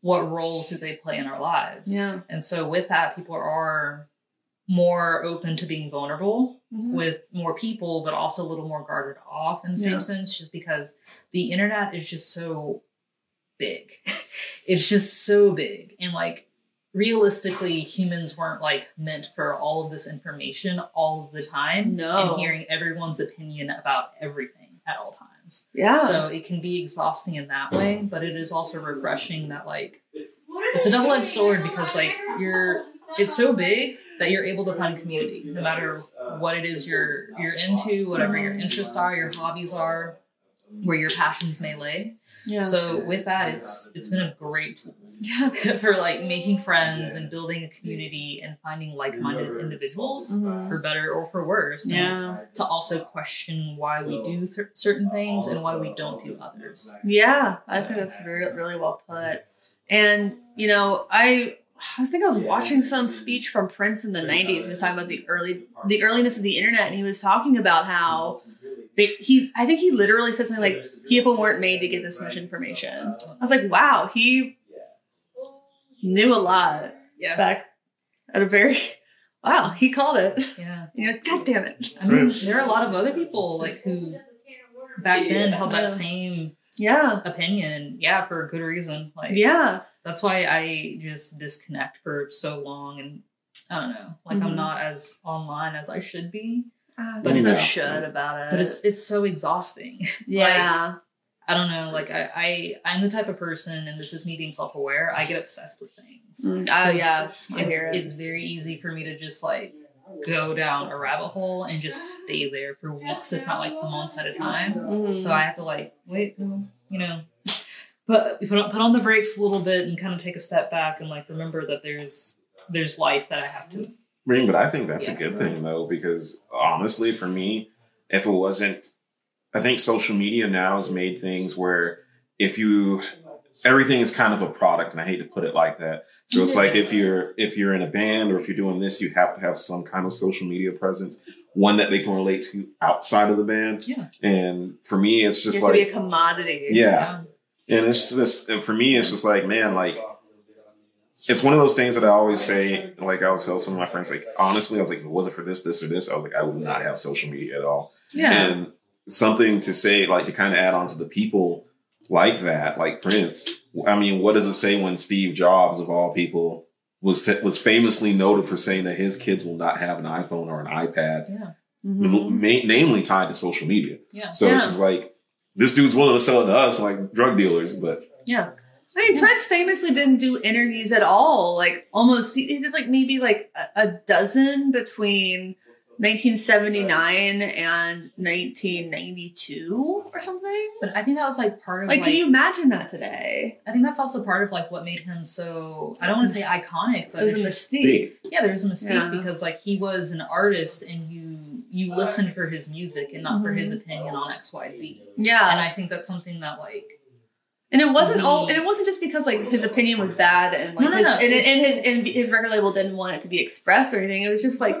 what roles do they play in our lives. Yeah. And so with that, people are more open to being vulnerable Mhm. with more people, but also a little more guarded off in the same Yeah. sense, just because the internet is just so big. *laughs* it's just so big. And like realistically, humans weren't like meant for all of this information all of the time. No. And hearing everyone's opinion about everything at all times. Yeah. So it can be exhausting in that way, but it is also refreshing that like it's a double edged sword because like you're it's so big that you're able to find community no matter what it is you're you're into, whatever your interests are, your hobbies are, where your passions may lay. Yeah. So with that it's it's been a great tool yeah. *laughs* for like making friends and building a community and finding like-minded individuals Mhm. for better or for worse. and Yeah. To also question why we do cer- certain things and why we don't do others. Yeah. I think that's really really well put. And you know, I I think I was watching some speech from Prince in the '90s. He was talking about the early, the earliness of the internet, and he was talking about how they, he. I think he literally said something like, "People weren't made to get this much information." I was like, "Wow, he knew a lot Yeah. back at a very *laughs* wow." He called it. Yeah. *laughs* You know, God damn it. I mean, there are a lot of other people like who back then held that same Yeah. opinion. Yeah, for a good reason. Like Yeah. that's why I just disconnect for so long and I don't know. Like I'm Mhm. not as online as I should be. But But there's no it's- should about it. But it's it's so exhausting. *laughs* yeah. I don't know. Like I, I I'm the type of person, and this is me being self aware. I get obsessed with things. Mm, oh it's- yeah. I It's, it's very easy for me to just like go down a rabbit hole and just stay there for weeks, if not like months at a time. Mhm. So I have to like wait, you know, put put on, put on the brakes a little bit and kind of take a step back and like remember that there's there's life that I have to. I mean, but I think that's a Yeah. good thing though, because honestly, for me, if it wasn't, I think social media now has made things where if you, everything is kind of a product, and I hate to put it like that. So it's like if you're if you're in a band or if you're doing this, you have to have some kind of social media presence, one that they can relate to outside of the band. Yeah. And for me, it's just be a commodity. yeah, and it's just and for me, it's just like, man, like it's one of those things that I always say, like I would tell some of my friends, like honestly, I was like, if it wasn't for this, this, or this, I was like, I would not have social media at all. Yeah. And something to say, like to kind of add on to the people like that, like Prince. I mean, what does it say when Steve Jobs, of all people, was was famously noted for saying that his kids will not have an iPhone or an iPad, Yeah. Mhm. ma- namely tied to social media. Yeah. So it's Yeah. just like this dude's willing to sell it to us like drug dealers, but Yeah. I mean, Prince famously didn't do interviews at all. Like almost, he he did like maybe like a, a dozen between 1979 and 1992 or something. But I think that was like part of Like, like, can you imagine that today? I think that's also part of like what made him so I don't want to say iconic, but It was a it's just- mystique. yeah, there's a mistake Yeah. because like he was an artist and you you listened for his music and not for his Mhm. opinion on X Y Z. Yeah. And I think that's something that like And it wasn't We- all, and it wasn't just because like his opinion was bad and like No, no, his, no, and, and his and his record label didn't want it to be expressed or anything. It was just like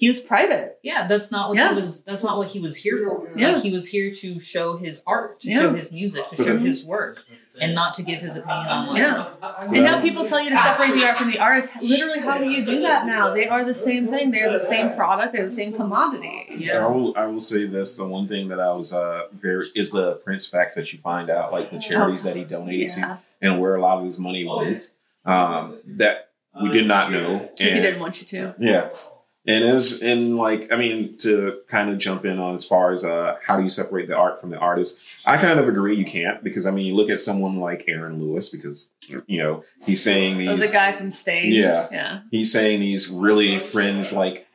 he was private. Yeah, that's not what Yeah. he was. That's not what he was here for. Yeah. Like he was here to show his art, to Yeah. show his music, to show Mhm. his work, and not to give his opinion on. Like, Yeah. And now people tell you to separate the art from the artist. Literally, how do you do that now? They are the same thing. They're the same product. They're the same commodity. I yeah. will. I will say this: the one thing that I was uh very is the Prince facts that you find out, like the charities that he donated Yeah. to, and where a lot of his money went. Um, that we did not know. Because he didn't want you to. Yeah. And as and like I mean to kind of jump in on as far as uh how do you separate the art from the artist? I kind of agree you can't because I mean you look at someone like Aaron Lewis because you know he's saying these Oh, the guy from Staind. Yeah. Yeah. he's saying these really fringe like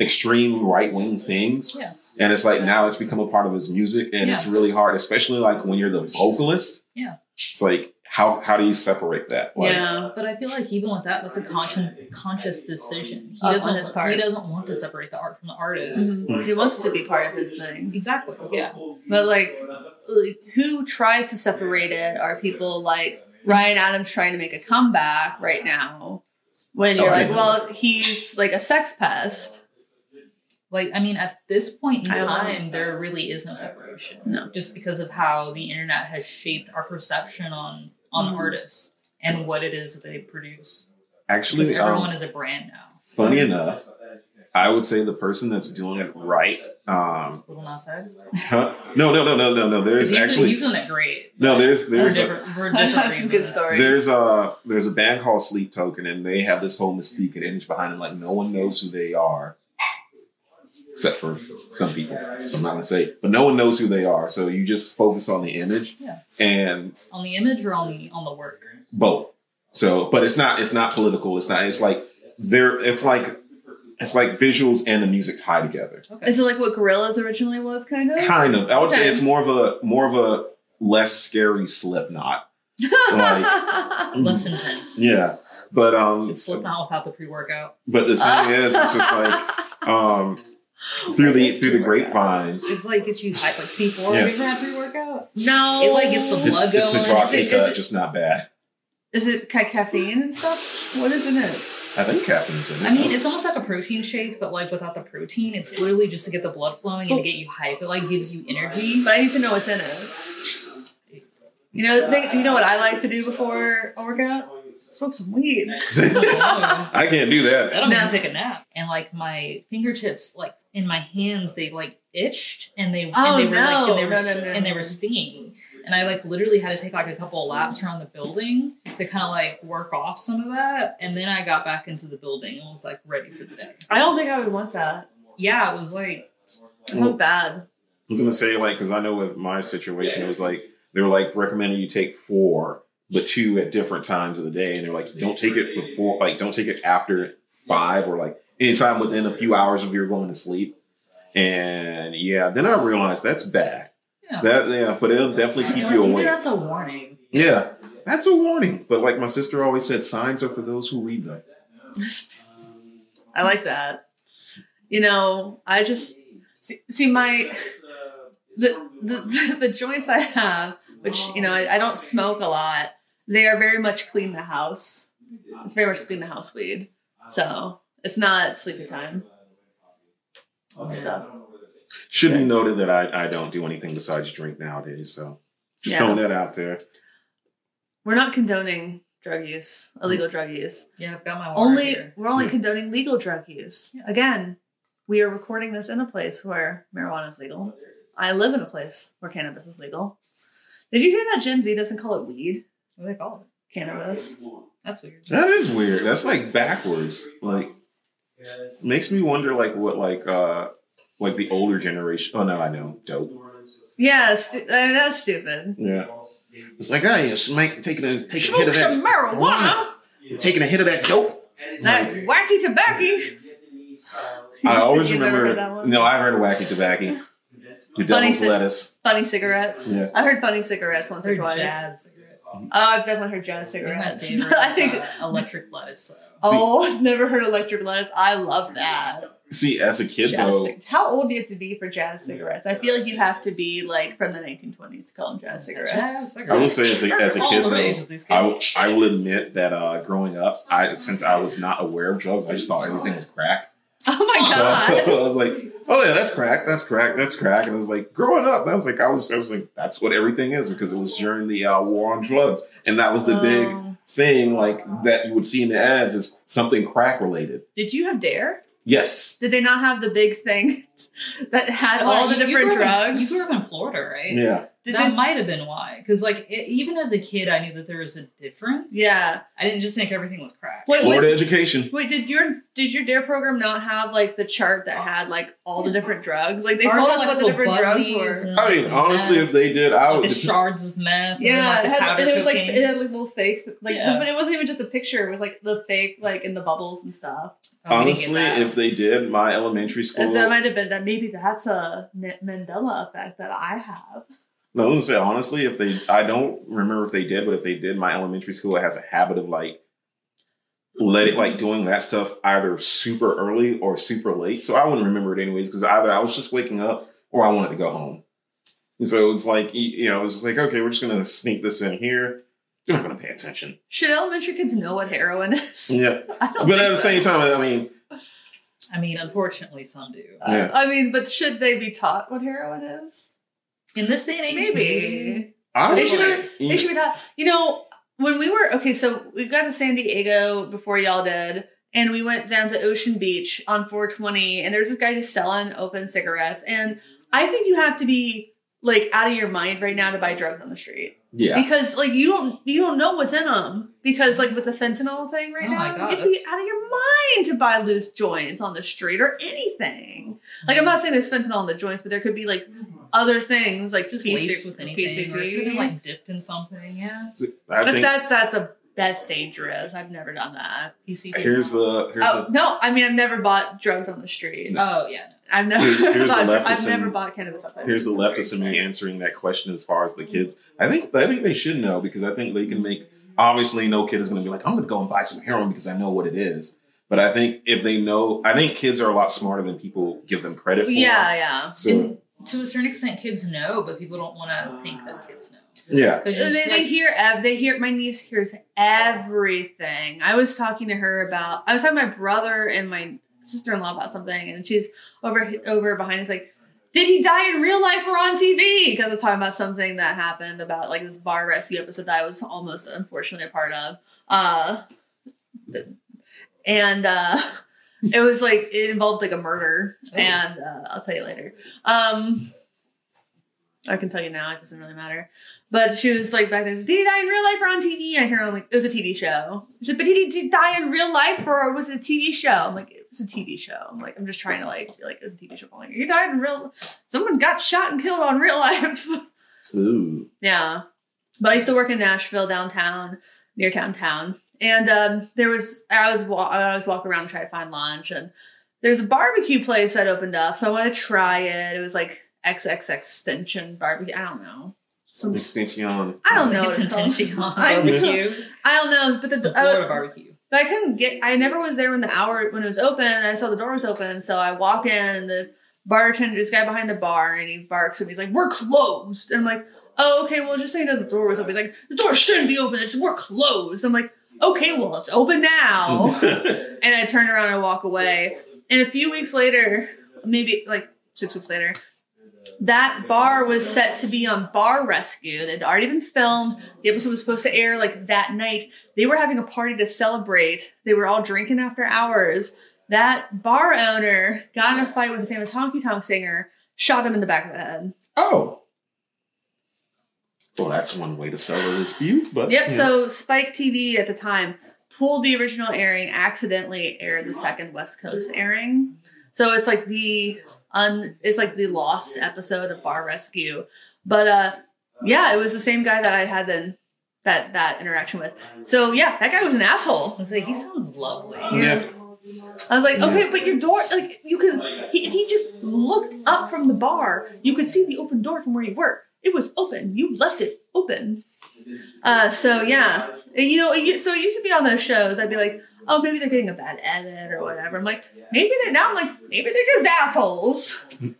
extreme right wing things. Yeah. And it's like now it's become a part of his music and it's really hard, especially like when you're the vocalist. Yeah. It's like how how do you separate that? Like, yeah. But I feel like even with that, that's a conscious conscious decision. He doesn't. his part. He doesn't want to separate the art from the artist. Mhm. He wants to be part of his thing. Exactly. Yeah. But like, like, who tries to separate it are people like Ryan Adams trying to make a comeback right now. When you're Oh, like, yeah. well, he's like a sex pest. Like I mean, at this point in I don't know. time, there really is no separation. No. Just because of how the internet has shaped our perception on on Mhm. artists and what it is that they produce. Because actually everyone um, is a brand now. funny enough, I would say the person that's doing it right. Um, Lil Nas X. huh? no, no, no, no, no, no. There's He's, actually he's doing it great. no. There's For there's different, for *laughs* I different some good stories. there's a there's a band called Sleep Token, and they have this whole mystique and image behind them. Like no one knows who they are, except for some people. I'm not gonna say, but no one knows who they are. So you just focus on the image Yeah. and On the image or on the on the work. both. So, but it's not it's not political. It's not. It's like there. It's like it's like visuals and the music tie together. Okay. Is it like what Gorillaz originally was, kind of? Kind of. I would say it's more of a more of a less scary Slipknot. Like *laughs* Less intense. yeah, but um, It's Slipknot without the pre workout. but the thing is, it's just like *laughs* um, *gasps* through the through the grapevines. It's like gets you hype like C four. Yeah. Have you ever had pre workout? no, It, like, gets the blood it's going. the Is it- cut, is it- just not bad. Is it caffeine and stuff? What is in it? I think caffeine's in it. I mean, it's almost like a protein shake, but like without the protein. It's literally just to get the blood flowing and to get you hype. It like gives you energy. But I need to know what's in it. You know, they, you know what I like to do before a workout? Smoke some weed. *laughs* I can't do that. I don't No. even take a nap. And like my fingertips, like in my hands, they like itched and they Oh, and they were like and they were No, no, no, and they were stinging. And I like literally had to take like a couple of laps around the building to kind of like work off some of that. And then I got back into the building and was like ready for the day. I don't think I would want that. Yeah, it was like It sounds bad. I was gonna say like because I know with my situation it was like they were like recommending you take four, but two at different times of the day, and they're like don't take it before, like don't take it after five or like anytime within a few hours of your going to sleep. And yeah, then I realized that's bad. you know, That yeah, but it'll definitely keep like, you maybe awake. that's a warning. Yeah, that's a warning. But like my sister always said, signs are for those who read them. I like that. You know, I just see, see my the, the the joints I have, which you know I, I don't smoke a lot. They are very much clean the house. It's very much clean the house weed. So it's not sleepy time. Stuff. Should be noted that I, I don't do anything besides drink nowadays. So just Yeah. throwing that out there. We're not condoning drug use, illegal drug use. Yeah, I've got my water Only here. we're only Yeah. condoning legal drug use. Yes. Again, we are recording this in a place where marijuana is legal. Oh, I live in a place where cannabis is legal. Did you hear that Gen Z doesn't call it weed? What do they call it? Cannabis. That's weird. That is weird. That's like backwards. Like makes me wonder like what like uh like the older generation. Oh no, I know. Dope. Yeah, stu- uh, that's stupid. Yeah. It's like I am smack taking a taking a hit of that marijuana. taking a hit of that dope. That wacky tobacco. I always You've remember. that one? No, I've heard of wacky tobacco. The Funny devil's si- lettuce. Funny cigarettes. Yeah. I heard funny cigarettes once or twice. jazz cigarettes. Oh, I've definitely *laughs* heard jazz They're cigarettes. favorite, I think. uh, electric lettuce. Though. oh, I've never heard electric lettuce. I love that. See, as a kid Jazz though, How old do you have to be for jazz cigarettes? I feel like you have to be like from the 1920s to call them jazz cigarettes. Jazz cigarettes. I will say as a, as a kid though, rage I, will- I will admit that uh, growing up, I since I was not aware of drugs, I just thought everything was crack. *laughs* Oh my *laughs* So god. I was like, oh yeah, that's crack, that's crack, that's crack. And I was like, growing up, I was like, I was, I was like, that's what everything is because it was during the uh, war on drugs, and that was the big Oh. thing, like that you would see in the ads is something crack related. Did you have DARE? Yes, Did they not have the big thing *laughs* that had all the you- you different grew up in- drugs? you grew up in Florida, right? yeah. Did that they- might have been why. Because like it, even as a kid, I knew that there was a difference. yeah. I didn't just think everything was crack. Wait, Florida wait, education. wait, did your did your DARE program not have like the chart that had like all the different drugs? Like they Ours told us like, what the different drugs were. I mean, like, honestly, meth, if they did, I like would. the shards of meth. Yeah, and, it, like, the had, and it was like it had like little fake like Yeah. but it wasn't even just a picture. It was like the fake like in the bubbles and stuff. Oh, we didn't get honestly, if they did, my elementary school. So that might have been that. Maybe that's a Mandela effect that I have. No, I was gonna say honestly, if they, I don't remember if they did, but if they did, my elementary school has a habit of like let it like doing that stuff either super early or super late. So I wouldn't remember it anyways because either I was just waking up or I wanted to go home. And so it's like you you know, it's like okay, we're just gonna sneak this in here. You're not gonna pay attention. Should elementary kids know what heroin is? Yeah, *laughs* but at the so. same time, I mean, I mean, unfortunately, some do. yeah. I mean, but should they be taught what heroin is? In this day and age, Maybe. I They should, say- they should be taught. You know, when we were okay, so we got to San Diego before y'all did, and we went down to Ocean Beach on 420, and there's this guy just selling open cigarettes, and I think you have to be like out of your mind right now to buy drugs on the street yeah. because like you don't you don't know what's in them because like with the fentanyl thing right Oh now God, you have to be out of your mind to buy loose joints on the street or anything. Like I'm not saying there's fentanyl in the joints, but there could be like other things like just PC laced with anything, or it could have been, like dipped in something. Yeah, I but think that's that's a that's dangerous. I've never done that. PCP. here's the here's Oh the no, I mean I've never bought drugs on the street. Oh yeah. I've never Here's- here's *laughs* bought, leftist I've never bought cannabis outside. here's the leftist in me answering that question as far as the kids. I think I think they should know because I think they can make obviously no kid is going to be like I'm going to go and buy some heroin because I know what it is. But I think if they know, I think kids are a lot smarter than people give them credit for. Yeah, yeah. So And to a certain extent, kids know, but people don't want to think that kids know. yeah. 'Cause They, you're they hear ev- they hear my niece hears everything. I was talking to her about I was talking to my brother and my sister in law about something, and she's over over behind us like, did he die in real life or on TV? Because I was talking about something that happened about like this bar rescue episode that I was almost unfortunately a part of. Uh, and uh, it was like it involved like a murder, Oh. and uh, I'll tell you later. Um, I can tell you now; it doesn't really matter. But she was like back there, did he die in real life or on TV? And I hear her, I'm like, it was a TV show. She said, but did he die in real life or was it a TV show? I'm like, it was a TV show. I'm like, I'm just trying to like, be like, it was a TV show. I'm like, he died in real, someone got shot and killed on real life. *laughs* Ooh. yeah. But I used to work in Nashville downtown, near downtown. And um, there was, I was, wa- I was walking around and trying to find lunch and there's a barbecue place that opened up. So I want to try it. It was like XX Extension barbecue. I don't know. Some Extension. I don't It's know. like what a it's called. Tentenchi on I barbecue. I don't know, but It's the a Florida uh, barbecue. but I couldn't get. I never was there when the hour when it was open. And I saw the door was open, so I walk in and the bartender, this guy behind the bar, and he barks at me. He's like, "We're closed," and I'm like, "Oh, okay. Well, just so you know, the door was open." He's like, "The door shouldn't be open. It's we're closed." I'm like, "Okay, well, it's open now." *laughs* and I turn around and walk away. And a few weeks later, maybe like six weeks later, that bar was set to be on Bar Rescue. They'd already been filmed. The episode was supposed to air like that night. They were having a party to celebrate. They were all drinking after hours. That bar owner got in a fight with a famous honky tonk singer, shot him in the back of the head. oh. Well, that's one way to settle a dispute, but Yep. you know. So Spike TV at the time pulled the original airing, accidentally aired the second West Coast airing. So it's like the un, it's like the lost episode of Bar Rescue. But uh, yeah, it was the same guy that I had then that that interaction with. So yeah, that guy was an asshole. I was like, he sounds lovely. yeah. I was like, okay, but your door, like you could, he, he just looked up from the bar. You could see the open door from where you were. It was open. You left it open. Uh, so yeah, you know, it, so it used to be on those shows. I'd be like, oh, maybe they're getting a bad edit or whatever. I'm like, maybe they're now. I'm like, maybe they're just assholes. *laughs*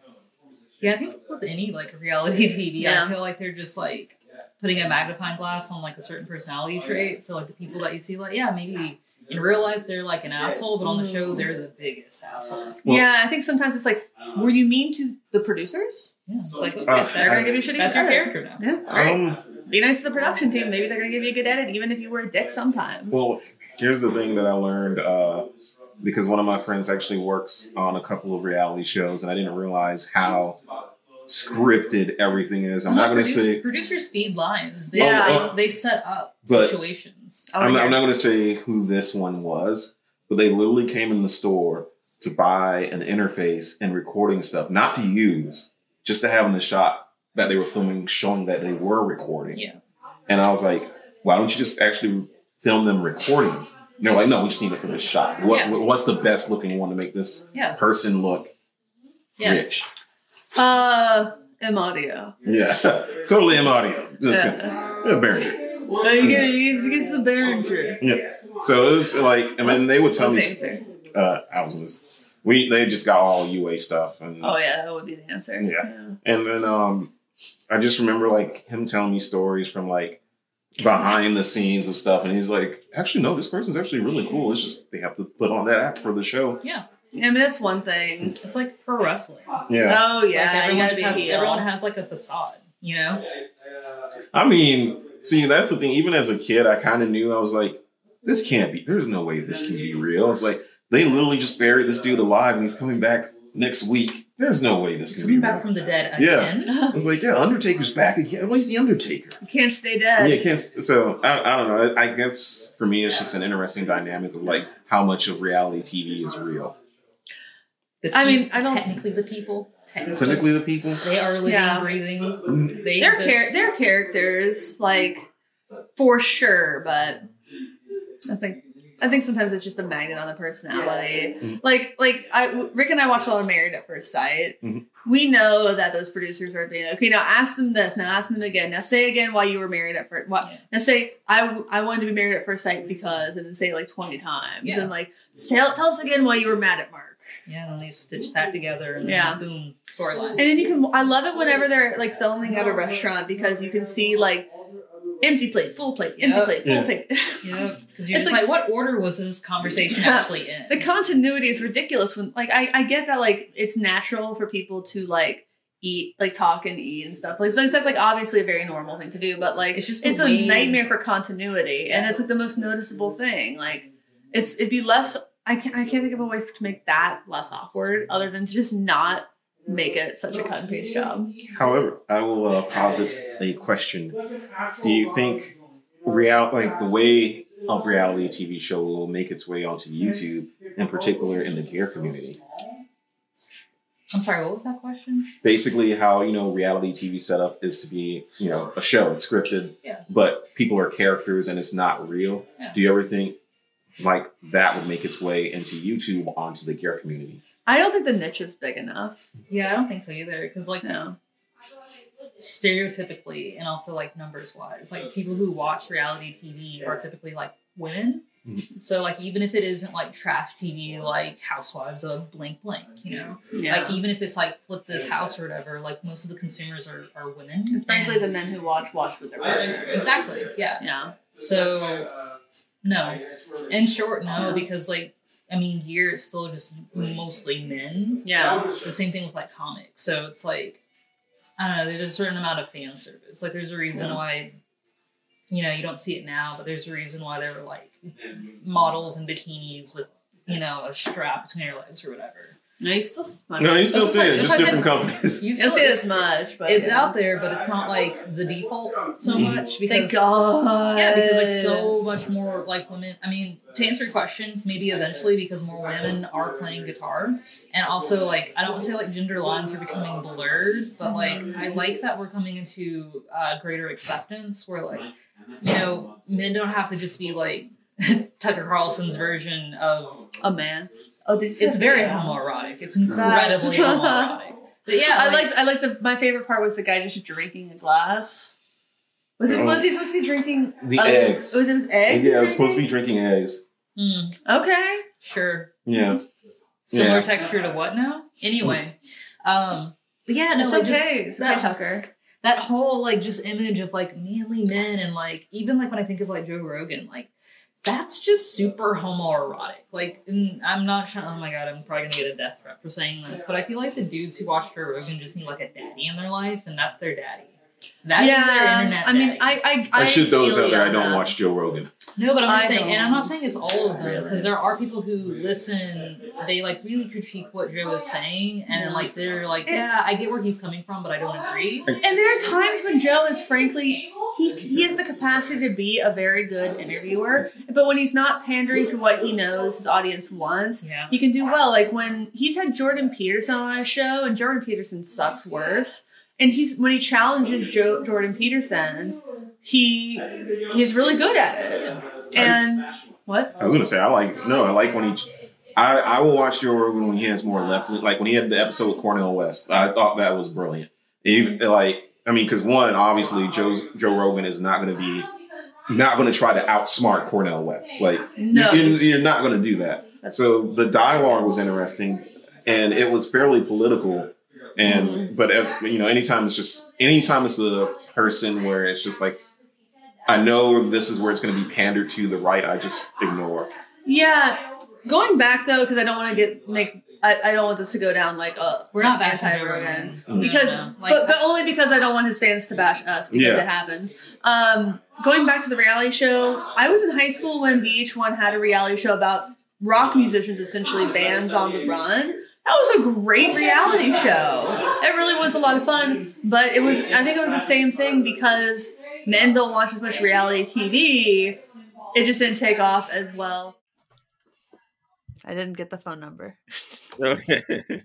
Yeah, I think it's with any like reality *laughs* TV. Yeah. I feel like they're just like putting a magnifying glass on like a certain personality trait. So like the people that you see, like yeah, maybe in real life they're like an asshole, but on the show they're the biggest asshole. Well- yeah, I think sometimes it's like, were you mean to the producers? Yeah, it's like okay, Uh, They're gonna give you a shitty that's your character now. Yeah. All right. Um, Be nice to the production team. Maybe they're gonna give you a good edit, even if you were a dick sometimes. Well, here's the thing that I learned uh, because one of my friends actually works on a couple of reality shows, and I didn't realize how scripted everything is. I'm not going to say. producers feed lines. They, Yeah. they, they set up situations. Oh, I'm, not. I'm not going to say who this one was, but they literally came in the store to buy an interface and recording stuff, not to use, just to have in the shot that they were filming, showing that they were recording. Yeah. And I was like, why don't you just actually film them recording? And they're like, no, we just need it for this shot. What, Yeah. What's the best looking one to make this Yeah. person look Yes. rich? Uh, M audio. Yeah, *laughs* totally in audio. Just Yeah. yeah, Behringer. Uh, you get you get some Behringer. Yeah. So it was like, I mean, they would tell me. The? Uh, I was gonna. We they just got all UA stuff and Oh yeah, that would be the answer. Yeah. and then um, I just remember like him telling me stories from like behind the scenes of stuff, and he's like, actually no, this person's actually really cool. It's just they have to put on that act for the show. Yeah. I mean that's one thing. It's like pro wrestling. Yeah. Oh yeah, like everyone, gotta just be has, everyone has like a facade, you know? I mean, see, that's the thing. Even as a kid, I kind of knew I was like, this can't be. There's no way this can be real. It's like they literally just buried this dude alive, and he's coming back next week. There's no way this He's can be coming real. back from the dead Yeah. again. *laughs* I was like, yeah, Undertaker's back again. Well, he's the Undertaker. You can't stay dead. Yeah, can't. So I, I don't know. I, I guess for me, it's just an interesting dynamic of like how much of reality TV is real. The I mean, I don't- technically the people. Technically, Technically, the people. they are living, Yeah. breathing. Mm. They They're char- they're characters, like for sure, but I think I think sometimes it's just a magnet on the personality. Mhm. Like like I Rick and I watched a lot of Married at First Sight. Mhm. We know that those producers are being okay. Now ask them this. Now ask them again. Now say again why you were married at first. What? Yeah. Now say I I wanted to be married at first sight because, and then say it like twenty times, Yeah. and like tell tell us again why you were mad at Mark. Yeah, and they stitch that together, and Yeah. then boom, storyline. And then you can. I love it whenever they're like filming at a restaurant because you can see like empty plate, full plate, empty Yep. plate, full Yeah. plate. Yeah, *laughs* because you're It's just like- like, what order was this conversation Yeah. actually in? the continuity is ridiculous. When like I, I get that like it's natural for people to like eat, like talk and eat and stuff. Like so that's like obviously a very normal thing to do, but like It's it's just just it's a way- nightmare for continuity, and it's like the most noticeable thing. Like it's it'd be less. I can't I can't think of a way to make that less awkward other than to just not make it such a cut and paste job. However, I will uh, posit a question. Do you think real like the way of reality TV show will make its way onto YouTube, in particular in the gear community? I'm sorry, what was that question? Basically, how you know reality TV setup is to be you know a show, it's scripted, Yeah. but people are characters and it's not real. Yeah. Do you ever think like that would make its way into YouTube onto the gear community? I don't think the niche is big enough. Yeah, I don't think so either. Because like No. stereotypically and also like numbers wise, like people who watch reality TV are typically like women. Mhm. So like even if it isn't like trash TV like Housewives of blank blank, you know, Yeah. like even if it's like flip this house or whatever, like most of the consumers are, are women. And frankly, And- the men who watch watch with their partners. exactly, yeah. Yeah. So no, in short, no, because like I mean, gear is still just mostly men. Yeah. The same thing with like comics. So it's like I don't know. There's a certain amount of fan service. Like there's a reason why you know you don't see it now, but there's a reason why there were like models in bikinis with you know a strap between their legs or whatever. No, you still. No, you still That's see like- it, just different companies. You You still see it as much, but it's yeah. out there, but it's not like the default so much because Thank God. Yeah, because like so much more like women. I mean, to answer your question, maybe eventually because more women are playing guitar, and also like I don't say like gender lines are becoming blurred, but like I like that we're coming into uh, greater acceptance where like you know men don't have to just be like *laughs* Tucker Carlson's version of. a man. Oh, did you It's very Yeah. homoerotic. It's incredibly *laughs* homoerotic. But yeah, I like, like I like the my favorite part was the guy just drinking a glass. Was he Oh. was he supposed to be drinking The other- eggs. Was it his eggs? Yeah, I was supposed to be drinking eggs. mm, Okay. sure. Yeah. Similar Yeah. texture to what now? Anyway, um, but yeah, no, it's like okay. just it's that, okay, Tucker. that whole like just image of like manly men and like even like when I think of like Joe Rogan, like that's just super homoerotic. Like, mm, I'm not trying. Oh my god, I'm probably gonna get a death threat for saying this, but I feel like the dudes who watch Joe Rogan just need like a daddy in their life, and that's their daddy. That is their internet. I mean, daddy. I I, I, shoot those out there. I don't that. watch Joe Rogan. No, but I'm I just saying, and I'm not don't. saying it's all of them because there are people who listen. They like really critique what Joe is saying, and then like they're like, yeah, I get where he's coming from, but I don't agree. And there are times when Joe is frankly he he has the capacity to be a very good interviewer, but when he's not pandering to what he knows his audience wants, Yeah. he can do well. Like when he's had Jordan Peterson on his show, and Jordan Peterson sucks worse. And he's when he challenges Joe, Jordan Peterson, he he's really good at it. And what? I was gonna say I like no, I like when he. I, I will watch Joe Rogan when he has more left. Like when he had the episode with Cornel West, I thought that was brilliant. He, like I mean, because one, obviously Joe Joe Rogan is not going to be not going to try to outsmart Cornel West. Like No. you, you're not going to do that. So the dialogue was interesting, and it was fairly political. And but uh, you know, anytime it's just anytime it's a person where it's just like, I know this is where it's going to be pandered to the right. I just ignore. Yeah, going back though, because I don't want to get make. I, I don't want this to go down like uh We're not bashing anti Joe Rogan Rogan. because No, no. Like, but, but only because I don't want his fans to bash us because Yeah. it happens. Um, going back to the reality show, I was in high school when VH1 had a reality show about rock musicians, essentially bands on the run. That was a great reality show. It really was a lot of fun, but it was I think it was the same thing because men don't watch as much reality TV. It just didn't take off as well. I didn't get the phone number. Okay. *laughs*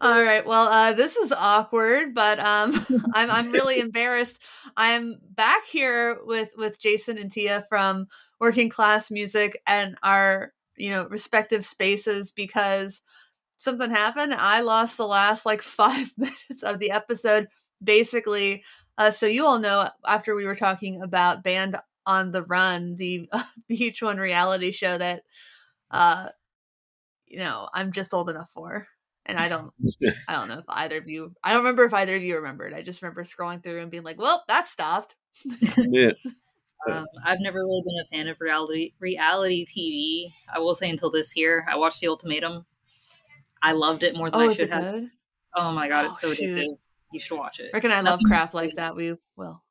All right. Well, uh, this is awkward, but um, *laughs* I'm I'm really *laughs* embarrassed. I'm back here with with Jason and Tia from Working Class Music and our you know respective spaces because something happened. I lost the last like *laughs* five *laughs* minutes of the episode, basically. Uh, so you all know after we were talking about Band on the Run, the *laughs* VH1 reality show that uh, you know I'm just old enough for and I don't I don't know if either of you I don't remember if either of you remembered. I just remember scrolling through and being like, "Well, that stopped." yeah. Um, I've never really been a fan of reality reality TV. I will say until this year, I watched The Ultimatum. I loved it more than Oh, I is should it have. good? Oh my god, it's Oh, so shoot. addictive. You should watch it. Rick and I love crap like good. that. We will.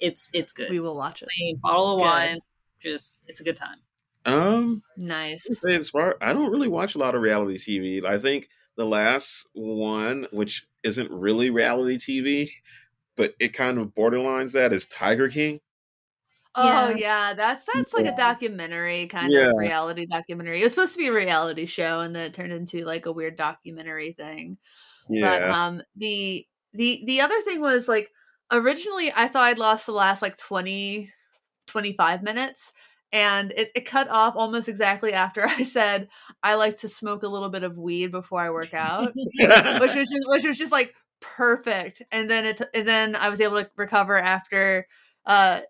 It's it's good. We will watch it. Plain bottle of Good. wine. Just it's a good time. Um, Nice. I say as far I don't really watch a lot of reality TV. I think the last one, which isn't really reality TV, but it kind of borderlines that, is Tiger King. Oh Yeah. yeah, that's that's like a documentary kind Yeah. of reality documentary. It was supposed to be a reality show and then it turned into like a weird documentary thing. But Yeah, um the the the other thing was like originally I thought I'd lost the last like 20 25 minutes and it, it cut off almost exactly after *laughs* I said I like to smoke a little bit of weed before I work out, which *laughs* was just which was just like perfect. And then it and then I was able to recover after uh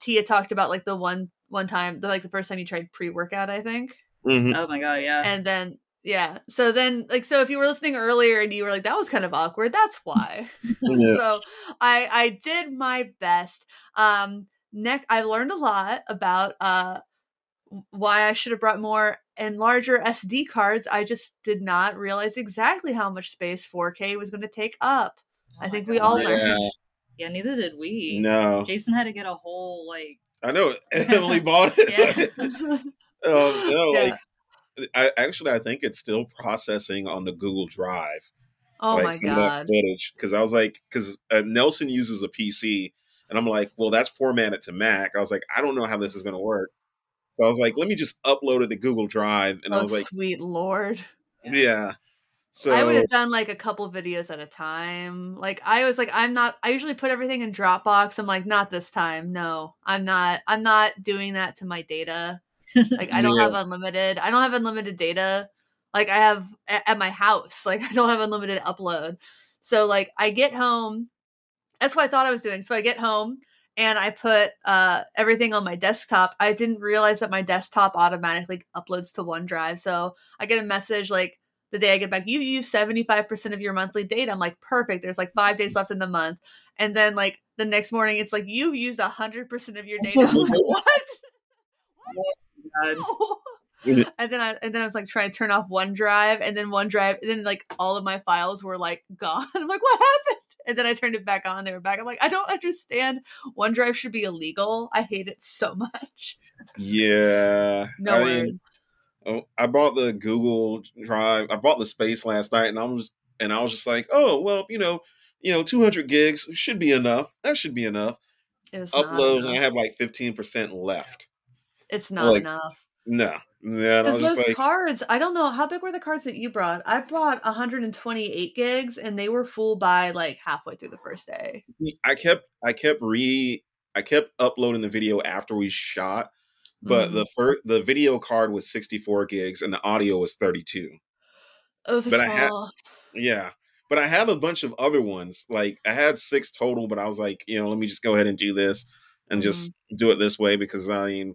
Tia talked about like the one one time the like the first time you tried pre-workout, I think. Mhm. Oh my god, yeah. And then yeah. So then like so if you were listening earlier and you were like that was kind of awkward, that's why. *laughs* Yeah. so I I did my best. Um neck I learned a lot about uh why I should have brought more and larger SD cards. I just did not realize exactly how much space 4K was going to take up. Oh I my think we God. all Yeah. learned. Yeah, neither did we. no, Jason had to get a whole like I know *laughs* Emily bought it. yeah. um, *laughs* no, Yeah. like I actually I think it's still processing on the Google Drive. Oh like my some of that god. footage because I was like, because uh, Nelson uses a PC, and I'm like, well, that's formatted to Mac. I was like, I don't know how this is going to work. So I was like, let me just upload it to Google Drive, and I oh was like, sweet lord. yeah. So I would have done like a couple videos at a time. Like I was like I'm not I usually put everything in Dropbox. I'm like not this time. No. I'm not I'm not doing that to my data. Like I *laughs* don't Yeah. have unlimited. I don't have unlimited data. Like I have at my house. Like I don't have unlimited upload. So like I get home. That's what I thought I was doing. So I get home and I put uh everything on my desktop. I didn't realize that my desktop automatically uploads to OneDrive. So I get a message like the day I get back, you use 75% of your monthly data. I'm like, perfect. There's like five days left in the month. And then like the next morning, it's like, you've used 100% of your data. I'm like, *laughs* what? *laughs* and then I and then I was like trying to turn off OneDrive, and then OneDrive, and then like all of my files were like *laughs* gone. I'm like, what happened? And then I turned it back on. They were back. I'm like, I don't understand. OneDrive should be illegal. I hate it so much. Yeah. No I words. mean, oh, Oh, I bought the Google Drive. I bought the space last night, and I was and I was just like, oh well, you know, you know, 200 gigs should be enough. That should be enough. It's Upload, and I have like 15 percent left. It's not Like, enough. No, yeah, Because those like, cards, I don't know how big were the cards that you brought. I brought 128 gigs, and they were full by like halfway through the first day. I kept I kept re I kept uploading the video after we shot, but Mhm. the first the video card was 64 gigs and the audio was 32. Those are But I had- small. Yeah. But I have a bunch of other ones. Like I had six total, but I was like, you know, let me just go ahead and do this and just do it this way because I mean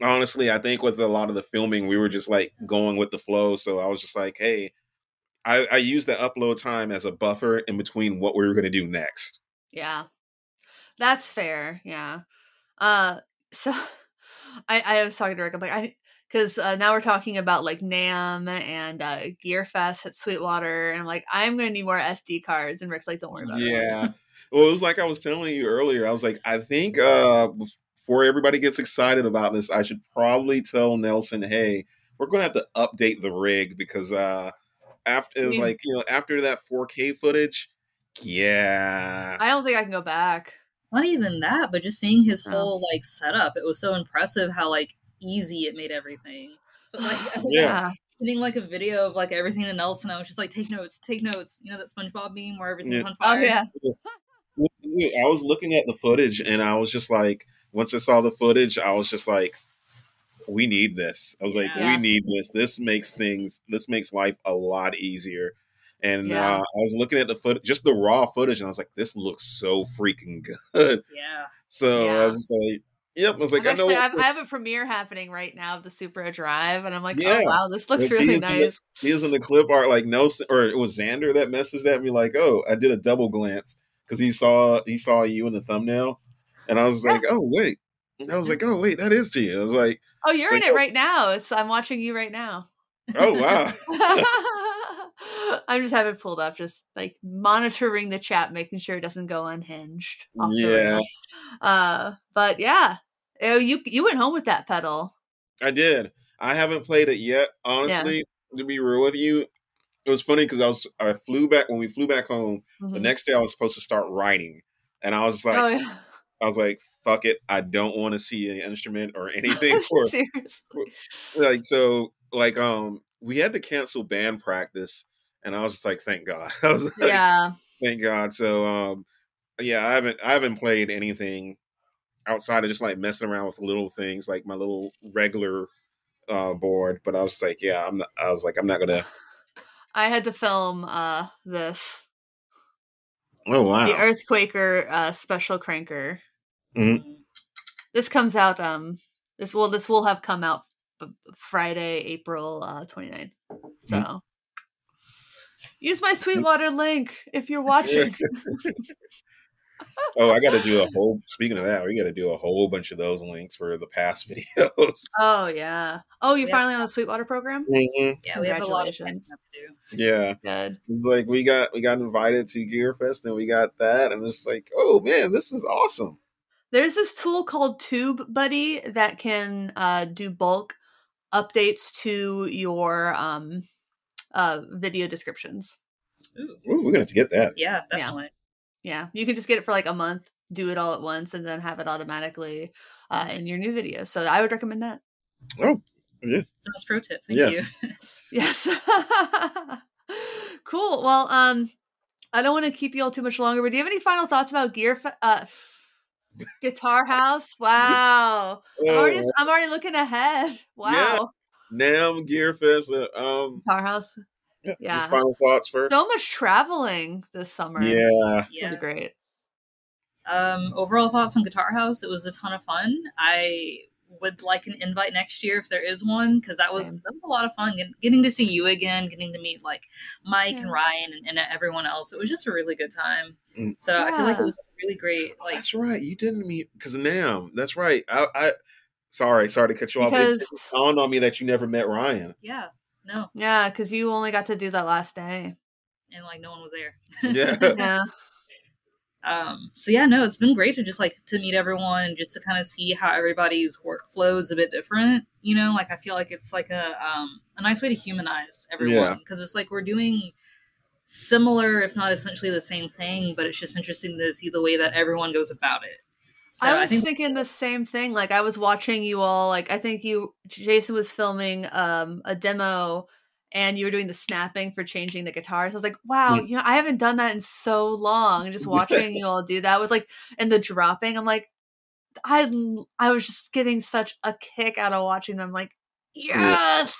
honestly, I think with a lot of the filming, we were just like going with the flow. So I was just like, hey, I, I used the upload time as a buffer in between what we were gonna do next. Yeah. That's fair. Yeah. Uh so *laughs* I I was talking to Rick I'm like I cuz uh, now we're talking about like NAMM and uh Gear Fest at Sweetwater and I'm like I'm going to need more SD cards and Rick's like don't worry about it. Yeah. Well, it was like I was telling you earlier. I was like, I think uh before everybody gets excited about this, I should probably tell Nelson, hey, we're gonna have to update the rig because uh after it was *laughs* like, you know, after that 4K footage, yeah. I don't think I can go back. Not even that, but just seeing his Oh. whole like setup, it was so impressive how like easy it made everything. So like Yeah. Getting like a video of like everything to Nelson, I was just like, take notes, take notes. You know that SpongeBob meme where everything's Yeah. on Oh fire. yeah. I was looking at the footage and I was just like, once I saw the footage, I was just like, we need this. I was like, we need this. This makes things, this makes life a lot easier. And Yeah. uh, I was looking at the foot, just the raw footage, and I was like, this looks so freaking *laughs* good. Yeah. So I was like, yep. I was like, I'm I know. I, have, I have a premiere happening right now of the Super Drive, and I'm like, Yeah. oh wow, this looks really he in the- nice. he was in the clip art like no, or it was Xander that messaged at me like, oh, I did a double glance because he saw he saw you in the thumbnail, and I was like, oh wait. And I was like, oh wait, that is to you. I was like, Oh, you're in like, it right now. It's I'm watching you right now. oh wow. *laughs* *laughs* *laughs* I'm just having it pulled up, just like monitoring the chat, making sure it doesn't go unhinged. Yeah. Uh, but yeah, oh, you you went home with that pedal. I did. I haven't played it yet. Honestly, to be real with you, it was funny because I was I flew back when we flew back home. The Mhm. next day I was supposed to start writing, and I was like, oh yeah, I was like, fuck it, I don't want to see an instrument or *laughs* anything *laughs* for seriously. like so like um we had to cancel band practice, and I was just like, thank God. *laughs* I was like, Yeah, thank God. So um yeah, I haven't I haven't played anything outside of just like messing around with little things like my little regular uh board, but I was like, yeah, I'm not, I was like, I'm not gonna. *sighs* I had to film uh this Oh wow! the Earthquaker uh special cranker. Mhm. This comes out um this will this will have come out Friday, April uh 29th. So Mm-hmm. use my Sweetwater link if you're watching. *laughs* oh, I got to do a whole. Speaking of that, we got to do a whole bunch of those links for the past *laughs* videos. oh yeah. Oh, you're Yeah. finally on the Sweetwater program? Mhm. Yeah, we have a lot of Congratulations. to do. Yeah, Good. it's like we got we got invited to Gear Fest, and we got that, and it's like, oh man, this is awesome. There's this tool called Tube Buddy that can uh do bulk updates to your um uh video descriptions. Ooh. Ooh, we're gonna have to get that. Yeah, Yeah. definitely. Yeah, you can just get it for like a month, do it all at once, and then have it automatically uh, in your new videos. So I would recommend that. Oh, yeah. So that's pro tip. Thank Yes. you. Yes. *laughs* *laughs* cool. Well, um, I don't want to keep you all too much longer, but do you have any final thoughts about Gear Fe- uh, Guitar *laughs* House? Wow. I'm, already, Oh, I'm already looking ahead. *laughs* Wow. NAMM Gear Fest. uh, Um, Guitar House. yeah. Yeah. Final thoughts first. So much traveling this summer. Yeah. Yeah. be great. Um, overall thoughts on Guitar House. It was a ton of fun. I would like an invite next year if there is one because that was that was a lot of fun Get- getting to see you again, getting to meet like Mike and Ryan and, and everyone else. It was just a really good time. Mm. So I feel like it was really great. Like That's right. You didn't meet because NAMM. That's right. I, I sorry, sorry to cut you off. It, Because- it dawned on me that you never met Ryan. yeah, no, Yeah, because you only got to do that last day. and like no one was there. Yeah. *laughs* Yeah. Um so yeah no it's been great to just like to meet everyone and just to kind of see how everybody's workflow is a bit different you know like i feel like it's like a um a nice way to humanize everyone because it's like we're doing similar if not essentially the same thing but it's just interesting to see the way that everyone goes about it so I i, was think thinking the same thing. Like I was watching you all. Like I think you, Jason was filming um a demo, and you were doing the snapping for changing the guitars. I was like, wow, Mm. you know, I haven't done that in so long. And just *laughs* watching you all do that was like, and the dropping. I'm like, I I was just getting such a kick out of watching them. Like, yes.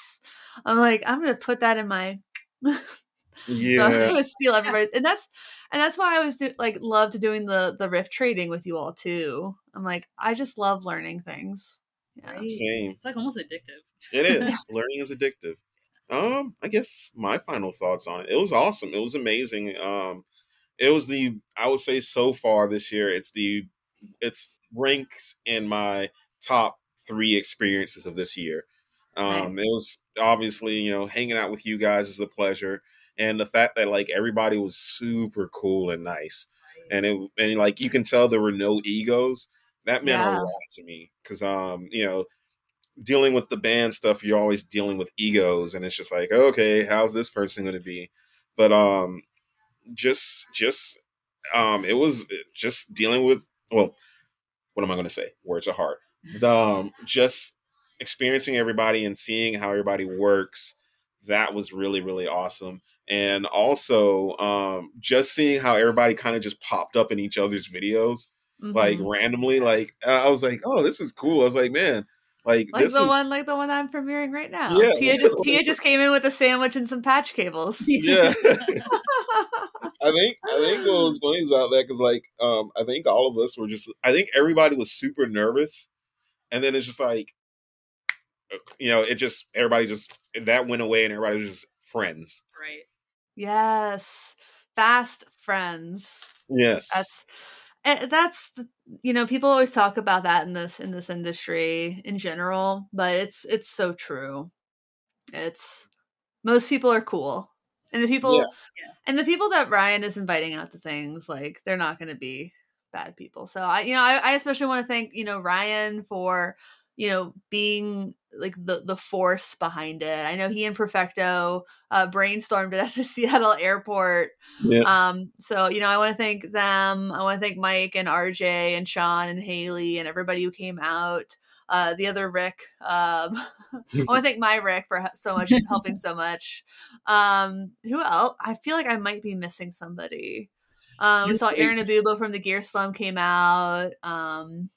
I'm like, I'm gonna put that in my. *laughs* So I'm Yeah. gonna *laughs* steal everybody, and that's and that's why I was do, like loved doing the the riff trading with you all too. I'm like, I just love learning things. Yeah. Same. it's like almost addictive It is. Learning is addictive. Um, I guess my final thoughts on it. It was awesome. It was amazing. Um, it was the I would say so far this year, it's the it's ranks in my top three experiences of this year. Um, Nice. it was obviously, you know, hanging out with you guys is a pleasure. And the fact that like everybody was super cool and nice. And it and like you can tell there were no egos. That meant Yeah. a lot to me. Cause um, you know, dealing with the band stuff, you're always dealing with egos, and it's just like, okay, how's this person going to be? But um, just just um, it was just dealing with well, what am I going to say? Words are hard. The, um, just experiencing everybody and seeing how everybody works. That was really really awesome. And also, um, just seeing how everybody kind of just popped up in each other's videos, like Mhm. randomly. Like I was like, oh, this is cool. I was like, man, like, like the is one, like the one I'm premiering right now. Yeah. Tia just *laughs* Tia just came in with a sandwich and some patch cables. yeah. *laughs* *laughs* I think I think what was funny about that because like um I think all of us were just I think everybody was super nervous, and then it's just like uh, you know it just everybody just that went away and everybody was just friends. right yes, fast friends. Yes, That's Eh, that's you know people always talk about that in this in this industry in general, but it's it's so true. It's most people are cool, and the people Yeah. Yeah. and the people that Ryan is inviting out to things like they're not going to be bad people. So I you know I, I especially want to thank you know Ryan for you know being like the the force behind it. I know he and Perfecto uh, brainstormed it at the *laughs* Seattle airport yeah. um, so you know, I want to thank them. I want to thank Mike and RJ and Sean and Haley and everybody who came out. Uh, the other Rick. Um, *laughs* I want to thank my Rick for so much helping so much. Um, who else? I feel like I might be missing somebody. *laughs* Um, we saw Aaron Abubo from the Gear Slum came out. Um,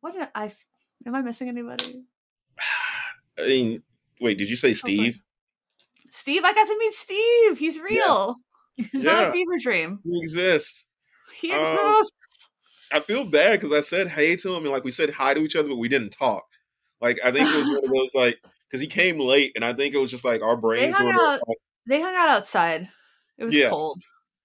what did I? Am I missing anybody? I mean, wait, did you say Steve? Steve, I got to meet Steve. He's real. He's not Yeah. a fever dream. He exists. He Um, exists. I feel bad because I said hey to him and like we said hi to each other, but we didn't talk. Like I think it was one of *laughs* those like because he came late, and I think it was just like our brains. They hung were. out. They hung out outside. It was Yeah. cold,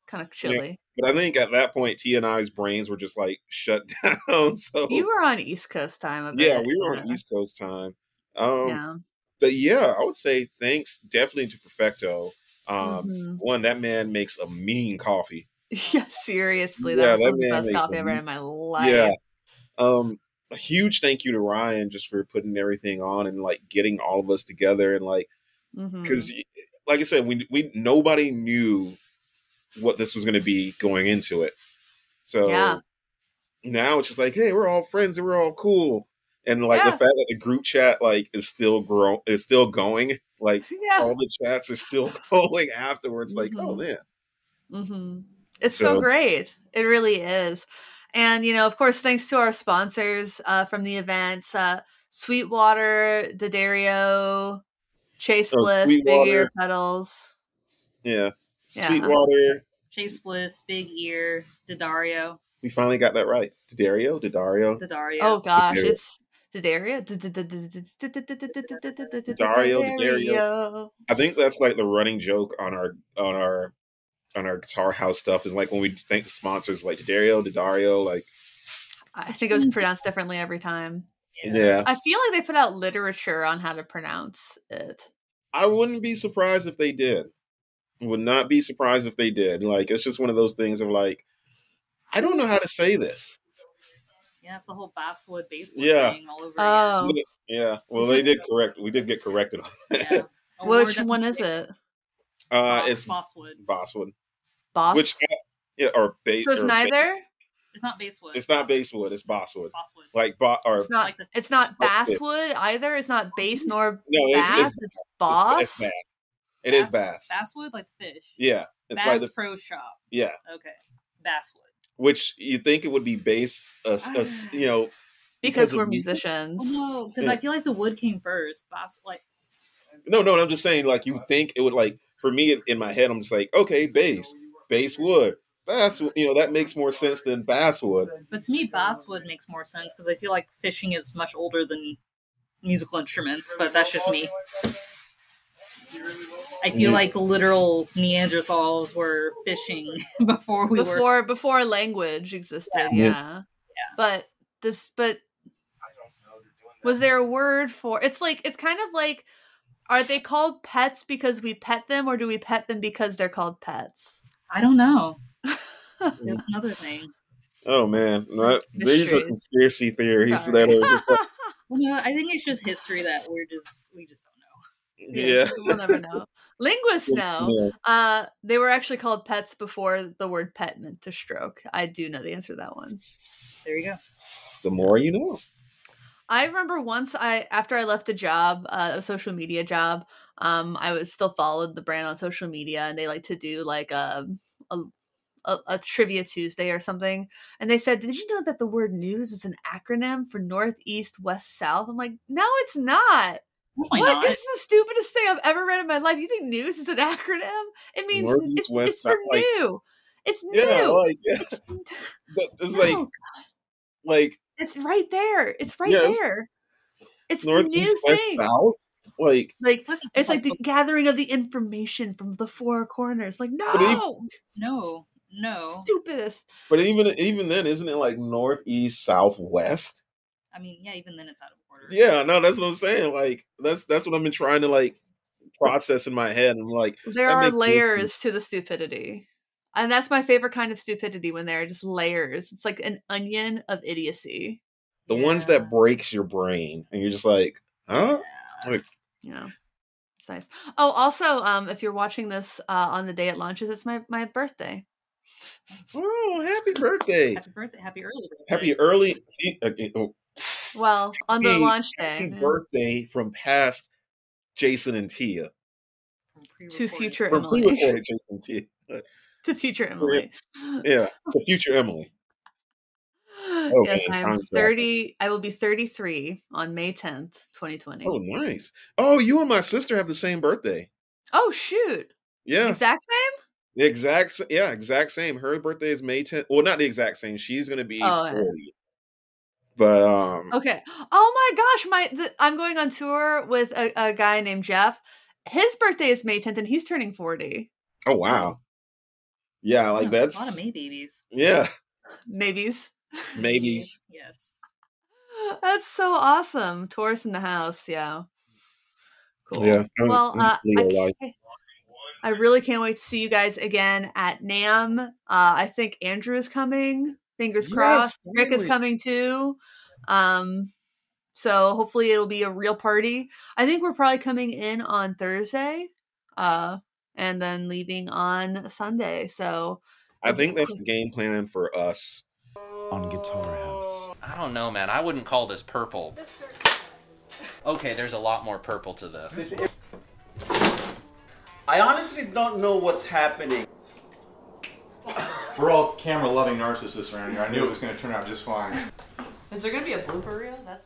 kind of chilly. But I think at that point, T and I's brains were just like shut *laughs* down. So You were on East Coast time. Yeah, we were on yeah. East Coast time. Um, Yeah. But yeah, I would say thanks definitely to Perfecto. Um, Mhm. One, that man makes a mean coffee. *laughs* Yeah, seriously, Yeah, that was that the best coffee I've ever had in my life. Yeah. Um, a huge thank you to Ryan just for putting everything on and like getting all of us together and like because like I said, we we nobody knew what this was going to be going into it. So Yeah. now it's just like, hey, we're all friends and we're all cool. And like Yeah. the fact that the group chat like is still grow is still going, like *laughs* yeah. all the chats are still *laughs* going afterwards. Like, oh Mhm. man, hmm It's so, So- great. It really is. And, you know, of course, thanks to our sponsors uh, from the events uh, Sweetwater, D'Addario, Chase Oh, Bliss, Big Ear Pedals. Yeah. Sweetwater, chase bliss big ear D'Addario We finally got that right. Dario, Dario, Daddario. Oh gosh, Dario. it's Dario. Dario, Dario. I think that's like the running joke on our on our on our Guitar House stuff is like when we thank the sponsors like Dario, Dario, like I think it was pronounced differently every time. yeah. I feel like they put out literature on how to pronounce it. I wouldn't be surprised if they did. Would not be surprised if they did. Like it's just one of those things of like, I don't know how to say this. Yeah, it's the whole basswood basswood Yeah. thing all over Oh, Yeah. Well, they did correct. We did get corrected on that. Yeah. *laughs* Or which one is it? Uh, Boss- it's Bosswood. Bosswood. Boss. Which yeah, or base. so it's or neither. It's not basswood. It's not Basswood. It's Bosswood. Bosswood. Like bo- or It's not. like the- It's not basswood either. It's not bass nor no, it's, bass. it's, It's, it's, boss. it's bass. It is bass. Basswood, like fish. Yeah, it's Bass like the Pro Shop. yeah. Okay. Basswood. Which you think it would be bass, uh, uh, you know, *sighs* because of we're musicians. Oh, no, because Yeah. I feel like the wood came first. Bass, like, No, no, I'm just saying, like, you think it would, like, for me in- in my head, I'm just like, okay, bass, bass wood, bass, you know, that makes more sense than basswood. but to me, basswood makes more sense because I feel like fishing is much older than musical instruments. But that's just me. I feel Yeah. like literal Neanderthals were fishing *laughs* before we were. before before language existed. Yeah. Yeah. But this, but was there a word for? It's like it's kind of like, are they called pets because we pet them, or do we pet them because they're called pets? I don't know. *laughs* That's another thing. Oh man, not, these are conspiracy theories Sorry. that are just like, *laughs* Well, no, I think it's just history that we're just we just don't know. Yeah. We'll never know. Linguists know. Uh, they were actually called pets before the word pet meant to stroke. I do know the answer to that one. There you go. The more you know. I remember once I after I left a job, uh, a social media job, um, I was still followed the brand on social media, and they like to do like a a, a, a trivia Tuesday or something. And they said, "Did you know that the word news is an acronym for Northeast, West, South?" I'm like, "No, it's not." Oh Why What? not? This is the stupidest thing I've ever read in my life. You think news is an *laughs* acronym? It means Northeast, it's, West, it's for like- new. It's new. Yeah, like yeah. It's, *laughs* *laughs* it's no, like like it's right there. It's right Yes. there. It's the northeast, new west, thing. south. Like Like it's like the gathering of the information from the four corners. Like no, even- No, no. stupidest. but even even then, isn't it like northeast, southwest? I mean, yeah, even then it's out of order. Yeah, no, that's what I'm saying. Like that's that's what I've been trying to like process in my head. I'm like, There are makes no sense. layers to the stupidity, and that's my favorite kind of stupidity when there are just layers. It's like an onion of idiocy. the ones that breaks your brain, and you're just like, huh? Like, Yeah. It's nice. Oh, also, um, if you're watching this uh, on the day it launches, it's my, my birthday. oh, happy *laughs* birthday! Happy birthday! Happy early birthday! Happy early see, okay, oh, Well, on the launch day. Mm-hmm. birthday from past Jason and Tia. To pre-recorded. future From Emily. pre-recorded Jason and Tia. *laughs* to future Emily. Yeah, to *laughs* future Emily. Oh, yes, man, I am time's rapid. 30. I will be 33 on May 10th, 2020. Oh, Oh, nice. Oh, you and my sister have the same birthday. Oh, shoot. Yeah, Exact same? the exact. s- Yeah, exact same. Her birthday is May 10th. Well, not the exact same. She's gonna be Oh, yeah. 40. But um, Okay. Oh my gosh, my the, I'm going on tour with a, a guy named Jeff. His birthday is May 10th and he's turning 40. oh wow, yeah, like Yeah, that's a lot of May babies. yeah, Maybes. maybes. *laughs* Yes. That's so awesome. Taurus in the house. Yeah. Cool. Yeah. I'm- Well, I'm uh, I, I really can't wait to see you guys again at NAMM. Uh, I think Andrew is coming. Fingers Yes, crossed. Rick is coming too. Um, so hopefully it'll be a real party. I think we're probably coming in on Thursday, uh, and then leaving on Sunday. So I think that's the game plan for us. on Guitar House. I don't know, man. I wouldn't call this purple. Okay, there's a lot more purple to this. I honestly don't know what's happening. We're all camera loving narcissists around here. I knew it was going to turn out just fine. is there gonna be a blooper reel? That's